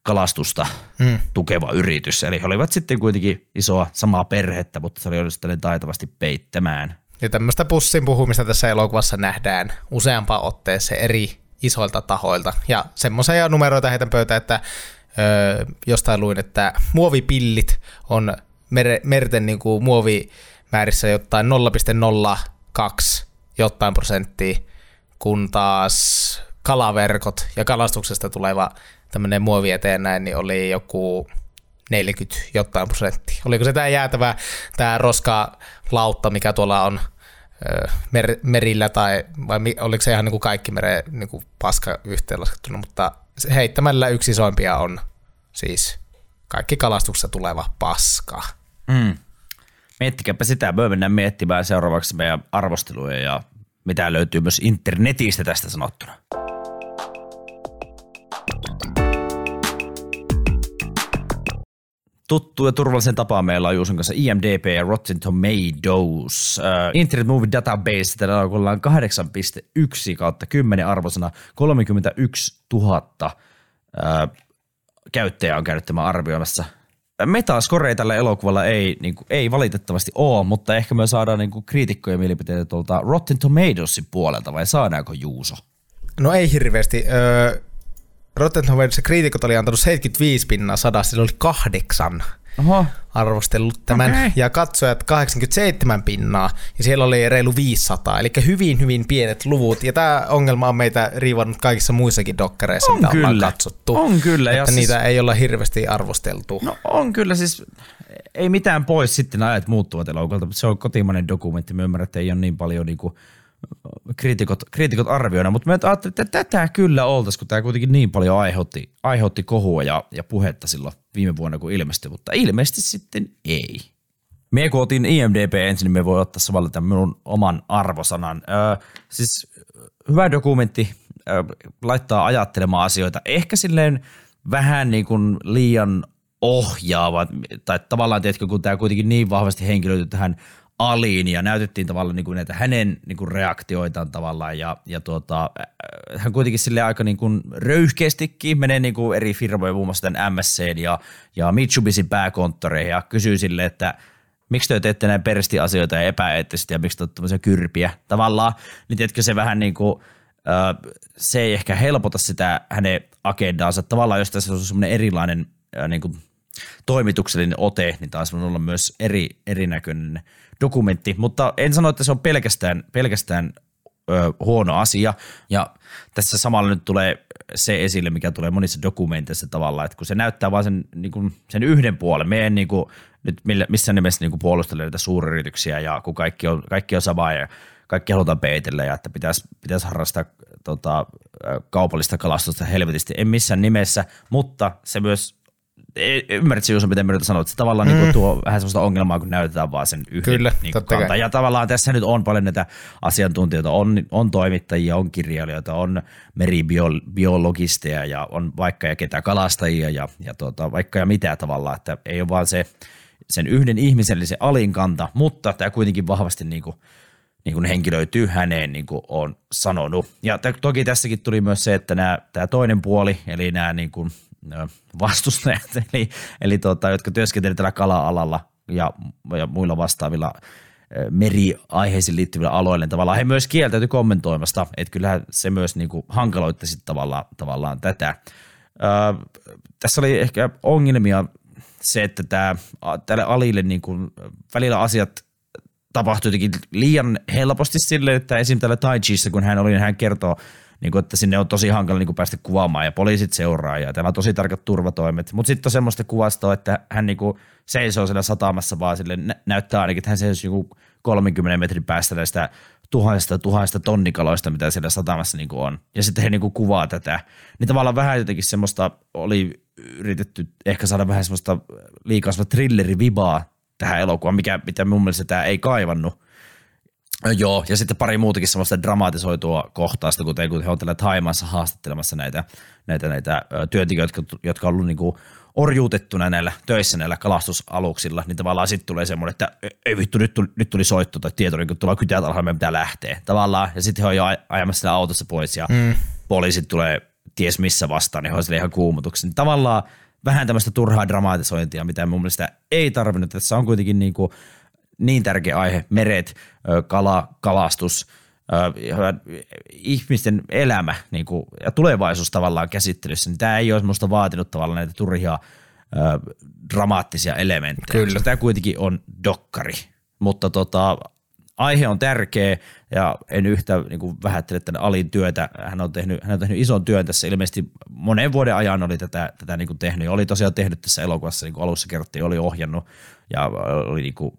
kalastusta hmm. tukeva yritys. Eli he olivat sitten kuitenkin isoa samaa perhettä, mutta se oli onnistunut taitavasti peittämään. Ja tämmöistä pussin puhumista tässä elokuvassa nähdään useampaan otteeseen eri isoilta tahoilta. Ja semmoisia numeroita heitän pöytä, että ö, jostain luin, että muovipillit on mer- merten niin kuin muovimäärissä jotain 0,02 jotain prosenttia, kun taas kalaverkot ja kalastuksesta tuleva tämmöinen muovieteen näin, niin oli joku 40 jotain prosenttia. Oliko se tämä jäätävä, tämä roskalautta, mikä tuolla on mer- merillä tai vai oliko se ihan niin kuin kaikki mere niin kuin paska yhteenlaskettuna, mutta heittämällä yksi isoimpia on siis kaikki kalastuksessa tuleva paska. Mm. Miettikääpä sitä, me mennään miettimään seuraavaksi meidän arvosteluja ja mitä löytyy myös internetistä tästä sanottuna. Tuttu ja turvallisen tapaan meillä on Juuson kanssa IMDb ja Rotten Tomatoes. Uh, Internet Movie Database, tällä ollaan 8.1 kautta 10 arvosana 31 000 uh, käyttäjää on käynyt tämän arvioimassa. Metascore tällä elokuvalla ei, niin kuin, ei valitettavasti ole, mutta ehkä me saadaan niin kuin, kriitikkojen mielipiteitä tuolta Rotten Tomatoesin puolelta, vai saadaanko Juuso? No ei hirveästi. Öö, Rotten Tomatoes kriitikot oli antanut 75 pinnaa sadasta, sillä oli kahdeksan Oho. arvostellut tämän, okay. ja katsojat 87 pinnaa, ja siellä oli reilu 500, eli hyvin, hyvin pienet luvut, ja tämä ongelma on meitä riivannut kaikissa muissakin dokkareissa, on mitä kyllä. ollaan katsottu. On kyllä. Että ja niitä siis... ei olla hirveästi arvosteltu. No on kyllä, siis ei mitään pois sitten ajat muuttuvat elokuvalta, mutta se on kotimainen dokumentti, me ymmärrän, että ei ole niin paljon niin kuin kriitikot, kriitikot arvioina, mutta mä ajattelin, että tätä kyllä oltaisiin, kun tämä kuitenkin niin paljon aiheutti, aiheutti kohua ja, ja puhetta silloin viime vuonna, kun ilmestyi, mutta ilmeisesti sitten ei. Me kun otin IMDB ensin, niin me voi ottaa samalla tämän minun oman arvosanan. Öö, siis hyvä dokumentti, öö, laittaa ajattelemaan asioita. Ehkä silleen vähän niin kuin liian ohjaava, tai tavallaan tiedätkö, kun tämä kuitenkin niin vahvasti henkilöity tähän Aliin ja näytettiin tavallaan niin kuin näitä hänen niin kuin reaktioitaan tavallaan ja, ja tuota, hän kuitenkin sille aika niin kuin röyhkeästikin menee niin kuin eri firmoja, muun muassa tämän MSC ja, ja Mitsubisin pääkonttoreihin ja kysyy sille, että miksi te teette näin peristiasioita ja epäeettisesti ja miksi te olette kyrpiä tavallaan, niin tiedätkö se vähän niin kuin, se ei ehkä helpota sitä hänen agendaansa. Tavallaan jos tässä on semmoinen erilainen niin kuin toimituksellinen ote, niin taas on olla myös eri, erinäköinen dokumentti, mutta en sano, että se on pelkästään, pelkästään ö, huono asia. Ja tässä samalla nyt tulee se esille, mikä tulee monissa dokumenteissa tavallaan, että kun se näyttää vain sen, niin sen yhden puolen, me en niin kuin, nyt missään nimessä niin puolustele näitä suuryrityksiä ja kun kaikki on, kaikki on samaa ja kaikki halutaan peitellä ja että pitäisi, pitäisi harrastaa tota, kaupallista kalastusta helvetisti. En missään nimessä, mutta se myös ymmärrätkö Juuso, miten minä sanoit, että tavallaan mm. niin tuo vähän sellaista ongelmaa, kun näytetään vaan sen yhden Kyllä, niin kantaa. Ja tavallaan tässä nyt on paljon näitä asiantuntijoita, on, on toimittajia, on kirjailijoita, on meribiologisteja ja on vaikka ja ketä kalastajia ja, ja tuota, vaikka ja mitä tavallaan, että ei ole vaan se sen yhden ihmisen, eli se alin kanta, mutta tämä kuitenkin vahvasti niin kuin, niin kuin henkilöityy häneen, niin kuin on sanonut. Ja toki tässäkin tuli myös se, että nämä, tämä toinen puoli, eli nämä niin kuin vastustajat, eli, eli tota, jotka työskentelevät tällä kala-alalla ja, ja muilla vastaavilla meriaiheisiin liittyvillä aloilla, niin tavallaan he myös kieltäytyi kommentoimasta, että kyllähän se myös niin kuin hankaloitti sitten tavallaan, tavallaan tätä. Öö, tässä oli ehkä ongelmia se, että tämä, tälle Alille niin kuin välillä asiat tapahtui jotenkin liian helposti silleen, että esim. tällä Tai kun hän oli, niin hän kertoo niin kuin, että sinne on tosi hankala niin kuin päästä kuvaamaan ja poliisit seuraa ja täällä on tosi tarkat turvatoimet. Mutta sitten on semmoista kuvastoa, että hän niin kuin seisoo siellä satamassa vaan sille näyttää ainakin, että hän seisoo joku 30 metrin päästä näistä tuhansista tuhansista tonnikaloista, mitä siellä satamassa niin on. Ja sitten he niin kuin kuvaa tätä. Niin tavallaan vähän jotenkin semmoista oli yritetty ehkä saada vähän semmoista liikaa semmoista thrillerivibaa tähän elokuvaan, mikä, mitä mun mielestä tämä ei kaivannut. Joo, ja sitten pari muutakin semmoista dramatisoitua kohtausta, kuten kun he on tällä Taimaassa haastattelemassa näitä, näitä, näitä työntekijöitä, jotka, jotka on ollut niin kuin orjuutettuna näillä töissä näillä kalastusaluksilla, niin tavallaan sitten tulee semmoinen, että ei vittu, nyt tuli, nyt tuli soitto tai tieto, niin kun tulee kytät alhaalla, meidän pitää lähteä. Tavallaan, ja sitten he on jo ajamassa sitä autossa pois ja mm. poliisit tulee ties missä vastaan, niin he on ihan kuumutuksen. Niin tavallaan vähän tämmöistä turhaa dramatisointia, mitä mun mielestä ei tarvinnut. Tässä on kuitenkin niin, kuin niin tärkeä aihe, meret, kala, kalastus, ihmisten elämä niin kuin, ja tulevaisuus tavallaan käsittelyssä, niin tämä ei olisi minusta vaatinut tavallaan näitä turhia dramaattisia elementtejä. Kyllä. Tämä kuitenkin on dokkari, mutta tota, aihe on tärkeä ja en yhtä niin kuin vähättele tämän Alin työtä. Hän on, tehnyt, hän on tehnyt ison työn tässä ilmeisesti monen vuoden ajan oli tätä, tätä niin kuin tehnyt ja oli tosiaan tehnyt tässä elokuvassa, niin kuin alussa kerrottiin, oli ohjannut ja oli niin kuin,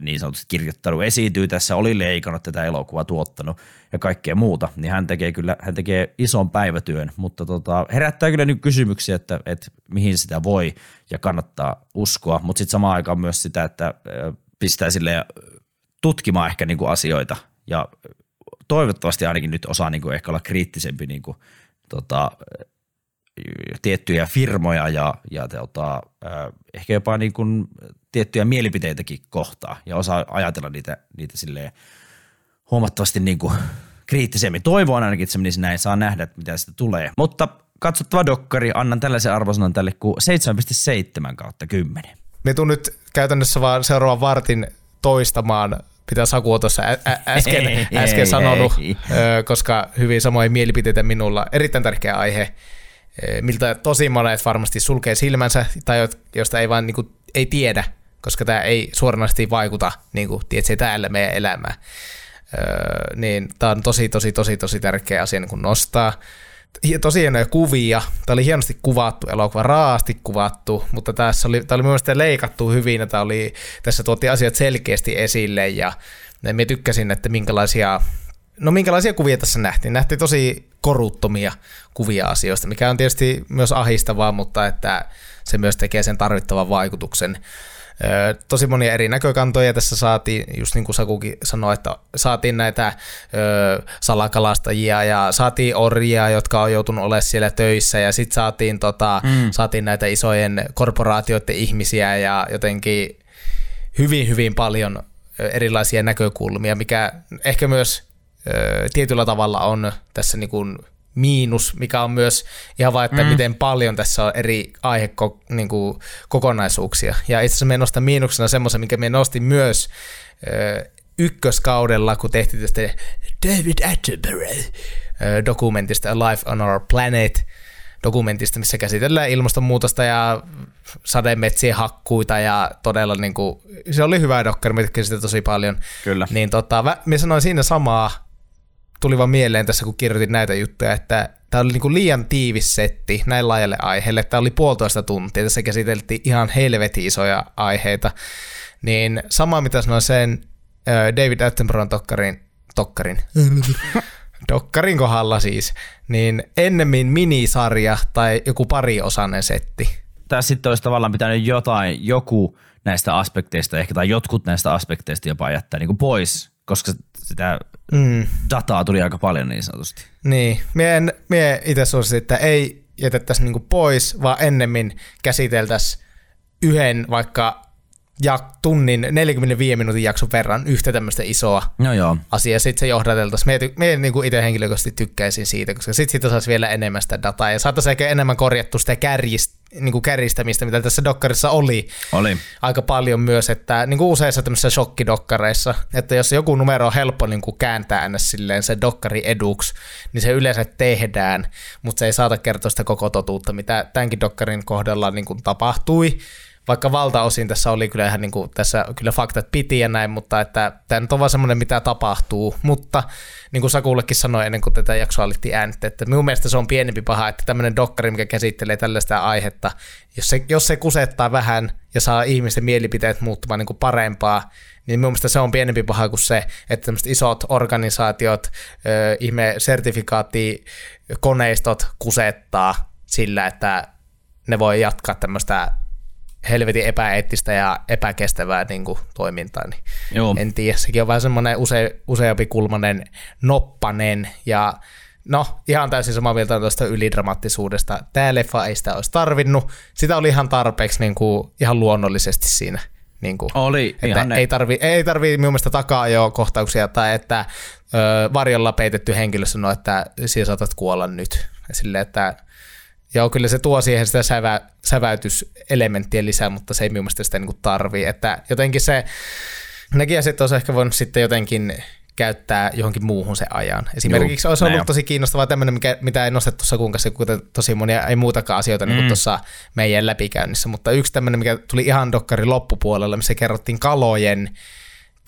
niin sanotusti kirjoittanut, esiintyy tässä, oli leikannut tätä elokuvaa, tuottanut ja kaikkea muuta, niin hän tekee kyllä hän tekee ison päivätyön, mutta tota, herättää kyllä nyt kysymyksiä, että, että mihin sitä voi ja kannattaa uskoa, mutta sitten samaan aikaan myös sitä, että pistää sille tutkimaan ehkä niin kuin asioita. Ja toivottavasti ainakin nyt osaa niin kuin ehkä olla kriittisempi niin kuin, tota, tiettyjä firmoja ja, ja tota, ehkä jopa niin kuin tiettyjä mielipiteitäkin kohtaa ja osaa ajatella niitä, niitä silleen huomattavasti niin kuin kriittisemmin. Toivon ainakin, että se menisi näin, saa nähdä, että mitä sitä tulee. Mutta katsottava dokkari, annan tällaisen arvosanan tälle kuin 7,7 kautta 10. Me tuun nyt käytännössä vaan seuraavan vartin toistamaan mitä Saku on tuossa äsken, äsken sanonut, koska hyvin samoja mielipiteitä minulla. Erittäin tärkeä aihe, miltä tosi monet varmasti sulkee silmänsä tai josta ei vaan niin kuin, ei tiedä, koska tämä ei suoranaisesti vaikuta niin kuin, tiedätkö, täällä meidän elämään. Öö, niin tämä on tosi, tosi, tosi, tosi tärkeä asia niin nostaa tosi hienoja kuvia. Tämä oli hienosti kuvattu elokuva, raasti kuvattu, mutta tässä oli, tämä oli mielestäni leikattu hyvin, että oli, tässä tuotti asiat selkeästi esille ja me tykkäsin, että minkälaisia, no minkälaisia kuvia tässä nähtiin. Nähtiin tosi koruttomia kuvia asioista, mikä on tietysti myös ahistavaa, mutta että se myös tekee sen tarvittavan vaikutuksen Tosi monia eri näkökantoja tässä saatiin, just niin kuin Sakukin sanoi, että saatiin näitä ö, salakalastajia ja saatiin orjia, jotka on joutunut olemaan siellä töissä ja sitten saatiin, tota, mm. saatiin näitä isojen korporaatioiden ihmisiä ja jotenkin hyvin, hyvin paljon erilaisia näkökulmia, mikä ehkä myös ö, tietyllä tavalla on tässä niin kuin miinus, mikä on myös ihan vaan, että mm. miten paljon tässä on eri aihekokonaisuuksia. Niin ja itse asiassa me nostan miinuksena semmoisen, minkä me nostin myös ö, ykköskaudella, kun tehtiin tästä David Attenborough dokumentista Life on Our Planet, dokumentista, missä käsitellään ilmastonmuutosta ja sademetsien hakkuita ja todella niin kuin, se oli hyvä dokkari, me sitä tosi paljon. Kyllä. Niin tota, mä sanoin siinä samaa, tuli vaan mieleen tässä, kun kirjoitin näitä juttuja, että tämä oli niinku liian tiivis setti näin laajalle aiheelle. Tämä oli puolitoista tuntia, tässä käsiteltiin ihan helvetin isoja aiheita. Niin sama mitä sanoin sen David Attenborough tokkarin, tokkarin, dokkarin kohdalla siis, niin ennemmin minisarja tai joku pariosainen setti. Tässä sitten olisi tavallaan pitänyt jotain, joku näistä aspekteista ehkä, tai jotkut näistä aspekteista jopa jättää niin kuin pois, koska sitä mm. dataa tuli aika paljon niin sanotusti. Niin, mie, mie itse suositin, että ei jätettäisi niinku pois, vaan ennemmin käsiteltäisiin yhden vaikka ja tunnin 45 minuutin jakson verran yhtä tämmöistä isoa no joo. asiaa. Sitten se johdateltaisiin. Mie, mie niin itse henkilökohtaisesti tykkäisin siitä, koska sitten siitä saisi vielä enemmän sitä dataa ja saataisiin ehkä enemmän korjattu sitä kärjistä, niin kuin kärjistämistä, mitä tässä dokkarissa oli. Oli. Aika paljon myös, että niin kuin useissa tämmöisissä shokkidokkareissa, että jos joku numero on helppo niin kuin kääntää aina silleen se dokkari eduksi, niin se yleensä tehdään, mutta se ei saata kertoa sitä koko totuutta, mitä tämänkin dokkarin kohdalla niin kuin tapahtui vaikka valtaosin tässä oli kyllä ihan niin kuin, tässä kyllä faktat piti ja näin, mutta että tämä nyt on vaan semmoinen, mitä tapahtuu, mutta niin kuin Sakullekin sanoi ennen kuin tätä jaksoa alettiin äänittää, että minun mielestä se on pienempi paha, että tämmöinen dokkari, mikä käsittelee tällaista aihetta, jos se, jos se kusettaa vähän ja saa ihmisten mielipiteet muuttumaan niin kuin parempaa, niin minun mielestä se on pienempi paha kuin se, että tämmöiset isot organisaatiot, ö, ihme sertifikaattikoneistot kusettaa sillä, että ne voi jatkaa tämmöistä helvetin epäeettistä ja epäkestävää niin kuin, toimintaa. Niin Joo. En tiedä, sekin on vähän semmoinen use, useampi kulmanen noppanen ja No, ihan täysin samaa mieltä tuosta ylidramaattisuudesta. Tämä leffa ei sitä olisi tarvinnut. Sitä oli ihan tarpeeksi niin kuin, ihan luonnollisesti siinä. Niin kuin, oli että ihan ei tarvi, ei tarvi minun mielestä takaa jo kohtauksia tai että ö, varjolla peitetty henkilö sanoo, että sinä saatat kuolla nyt. Silleen, että Joo, kyllä se tuo siihen sitä sävä, säväytyselementtiä lisää, mutta se ei minun mielestä sitä niin tarvii. Että jotenkin se, nekin asiat olisi ehkä voinut sitten jotenkin käyttää johonkin muuhun se ajan. Esimerkiksi Joo, olisi ollut tosi kiinnostavaa tämmöinen, mikä, mitä ei nostettu Sakun kanssa, kuten tosi monia, ei muutakaan asioita niin mm. niin tuossa meidän läpikäynnissä, mutta yksi tämmöinen, mikä tuli ihan dokkari loppupuolella, missä kerrottiin kalojen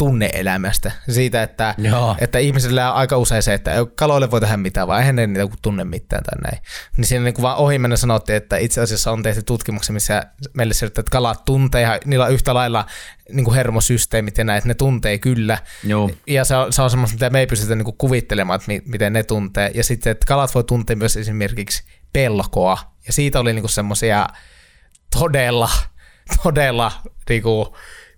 tunneelämästä. Siitä, että, että ihmisillä on aika usein se, että kaloille voi tehdä mitään, vaan eihän ne niitä tunne mitään tai näin. Niin siinä niin kuin vaan ohimennen sanottiin, että itse asiassa on tehty tutkimuksia, missä meille se, että kalat tuntee, ja niillä on yhtä lailla niin kuin hermosysteemit ja näin, että ne tuntee kyllä. Joo. Ja se on, se on semmoista, mitä me ei pystytä niin kuin kuvittelemaan, että miten ne tuntee. Ja sitten, että kalat voi tuntea myös esimerkiksi pelkoa. Ja siitä oli niin semmoisia todella, todella niin kuin,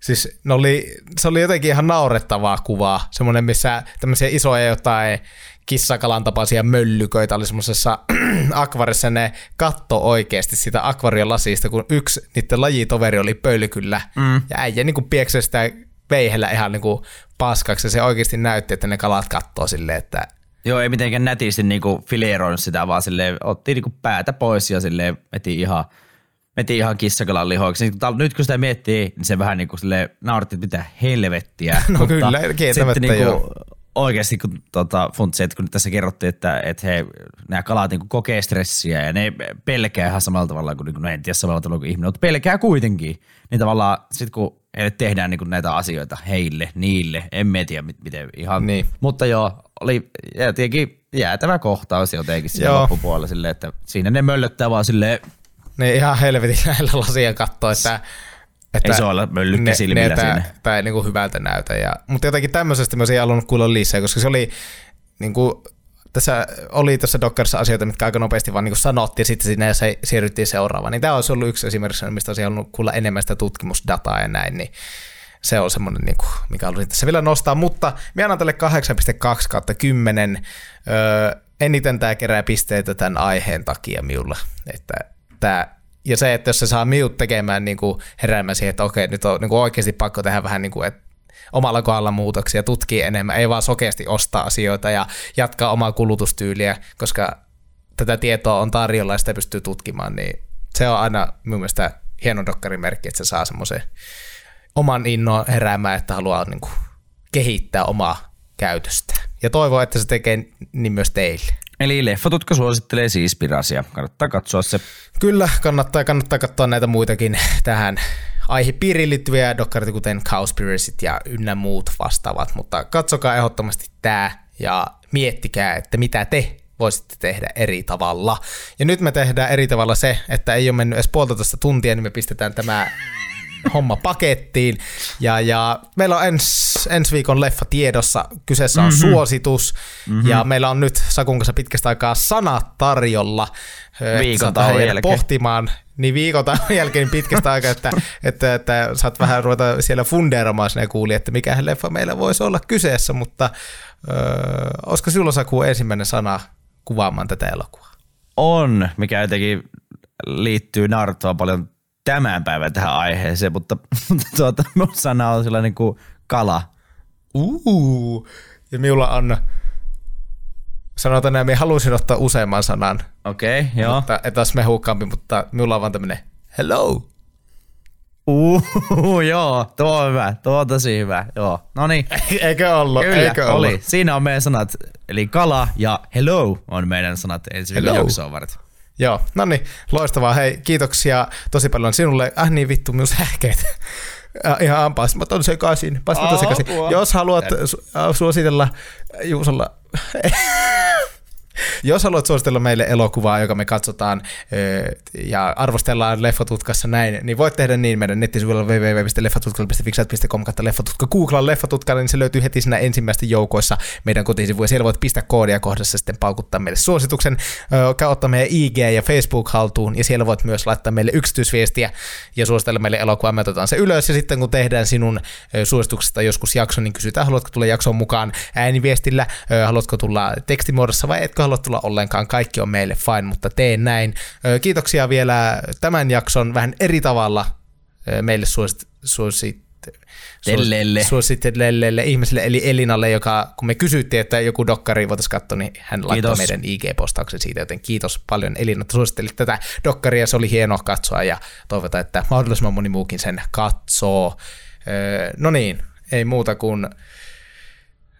siis ne oli, se oli jotenkin ihan naurettavaa kuvaa, semmoinen, missä tämmöisiä isoja jotain kissakalan tapaisia möllyköitä oli semmoisessa akvarissa, ne katto oikeasti sitä akvariolasista, kun yksi niiden lajitoveri oli pölkyllä, mm. ja äijä niin pieksä sitä veihellä ihan niin kuin paskaksi, ja se oikeasti näytti, että ne kalat kattoo silleen, että Joo, ei mitenkään nätisti niinku fileeroinut sitä, vaan sille otti niinku päätä pois ja sille eti ihan – Meti ihan kissakalan lihoiksi. Nyt kun sitä miettii, niin se vähän niin kuin sille nauratti, että mitä helvettiä. no mutta kyllä, kieltämättä niin kuin, Oikeasti kun tota, funtsi, että kun tässä kerrottiin, että, että he, nämä kalat niin kokee stressiä ja ne pelkää ihan samalla tavalla kuin, niin kuin no en tiedä samalla tavalla kuin ihminen, mutta pelkää kuitenkin. Niin tavallaan sitten kun heille tehdään niin kuin näitä asioita heille, niille, en tiedä miten ihan. Niin. Mutta joo, oli tietenkin jäätävä kohtaus jotenkin siellä loppupuolella silleen, että siinä ne möllöttää vaan silleen niin ihan helvetin lähellä lasia katsoa, että että ei se ole möllykkä silmillä siinä. Tämä ei niin kuin hyvältä näytä. Ja, mutta jotenkin tämmöisestä myös ei halunnut kuulla lisää, koska se oli niin kuin, tässä oli tässä Dockerissa asioita, mitkä aika nopeasti vaan niin sanottiin, ja sitten sinne se siirryttiin seuraavaan. Niin tämä olisi ollut yksi esimerkiksi, mistä olisi halunnut kuulla enemmän sitä tutkimusdataa ja näin, niin se on semmoinen, niin kuin, mikä haluaisin tässä vielä nostaa. Mutta minä annan tälle 8,2 kautta 10. Öö, eniten tämä kerää pisteitä tämän aiheen takia minulla. Että että ja se, että jos se saa miut tekemään niin kuin heräämään siihen, että okei, nyt on niin kuin oikeasti pakko tehdä vähän niin kuin, että omalla kohdalla muutoksia, tutkii enemmän, ei vaan sokeasti ostaa asioita ja jatkaa omaa kulutustyyliä, koska tätä tietoa on tarjolla ja sitä pystyy tutkimaan, niin se on aina mun mielestä hieno dokkarimerkki, että se saa semmoisen oman innon heräämään, että haluaa niin kuin kehittää omaa käytöstä. Ja toivoo, että se tekee niin myös teille. Eli Leffatutka suosittelee siis Pirasia. Kannattaa katsoa se. Kyllä, kannattaa, kannattaa katsoa näitä muitakin tähän aihepiiriin liittyviä dokkareita, kuten Cowspiracyt ja ynnä muut vastaavat, mutta katsokaa ehdottomasti tämä ja miettikää, että mitä te voisitte tehdä eri tavalla. Ja nyt me tehdään eri tavalla se, että ei ole mennyt edes puolitoista tuntia, niin me pistetään tämä homma pakettiin. Ja, ja meillä on ens, ensi viikon leffa tiedossa. Kyseessä on mm-hmm. suositus. Mm-hmm. Ja meillä on nyt Sakun kanssa pitkästä aikaa sanat tarjolla. Viikon tauon. Pohtimaan niin viikon tauon jälkeen pitkästä aikaa, että, että, että saat vähän ruveta siellä fundeeramaan sinne kuuli, että mikä leffa meillä voisi olla kyseessä, mutta öö, olisiko sinulla Saku ensimmäinen sana kuvaamaan tätä elokuvaa? On, mikä jotenkin liittyy Narutoa paljon tämän päivän tähän aiheeseen, mutta, mutta tuota, mun sana on sellainen kuin kala. Uuu. Ja minulla on, sanotaan näin, minä halusin ottaa useamman sanan. Okei, okay, joo. Mutta ei taas mehukkaampi, mutta minulla on vaan tämmöinen hello. Uhu, joo, tuo on hyvä, tuo on tosi hyvä, joo. No niin. Eikö ollut, Kyllä, eikö ollut. oli. Siinä on meidän sanat, eli kala ja hello on meidän sanat ensi viikon jaksoon varten. Joo, no niin, loistavaa. Hei, kiitoksia tosi paljon sinulle. Äh niin vittu, minun sähkeet. Ihan pasmaton sekaisin. Pasmaton sekaisin. Jos haluat su- suositella Juusolla Jos haluat suositella meille elokuvaa, joka me katsotaan ja arvostellaan leffatutkassa näin, niin voit tehdä niin meidän nettisivuilla www.leffatutkalla.fiksat.com kautta leffatutka. Googlaa leffatutkalla, niin se löytyy heti siinä ensimmäisten joukoissa meidän kotisivuja. Siellä voit pistää koodia kohdassa sitten paukuttaa meille suosituksen, ottaa meidän IG ja Facebook haltuun, ja siellä voit myös laittaa meille yksityisviestiä ja suositella meille elokuvaa. Me otetaan se ylös, ja sitten kun tehdään sinun suosituksesta joskus jakso, niin kysytään, haluatko tulla jaksoon mukaan ääniviestillä, haluatko tulla tekstimuodossa vai etkö halua tulla ollenkaan, kaikki on meille fine, mutta teen näin. Kiitoksia vielä tämän jakson vähän eri tavalla meille suosit, suosit suositellelle ihmiselle, eli Elinalle, joka kun me kysyttiin, että joku dokkari voitaisiin katsoa, niin hän laittoi kiitos. meidän IG-postauksen siitä, joten kiitos paljon Elina, että suosittelit tätä dokkaria, se oli hienoa katsoa ja toivotaan, että mahdollisimman moni muukin sen katsoo. No niin, ei muuta kuin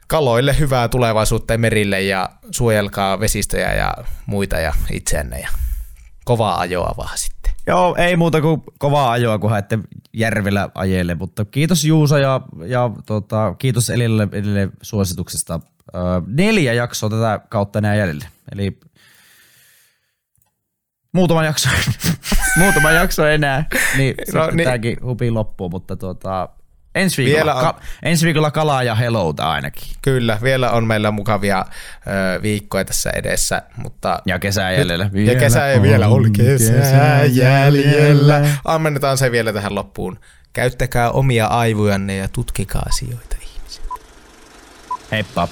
kaloille hyvää tulevaisuutta merille ja suojelkaa vesistöjä ja muita ja itseänne ja kovaa ajoa vaan sitten. Joo, ei muuta kuin kovaa ajoa, kun haette järvellä ajelle, mutta kiitos Juusa ja, ja tota, kiitos Elille, Elille suosituksesta. Ö, neljä jaksoa tätä kautta enää jäljellä, eli muutama jakso, muutama jakso enää, niin no, niin. tämäkin hupi loppuu, mutta tuota, Ensi viikolla, vielä on, ka, ensi viikolla kalaa ja helouta ainakin. Kyllä, vielä on meillä mukavia ö, viikkoja tässä edessä. Mutta ja kesää jäljellä. Vielä ja kesää ja vielä on kesää jäljellä. Ammennetaan se vielä tähän loppuun. Käyttäkää omia aivojanne ja tutkikaa asioita ihmiset. Heippa.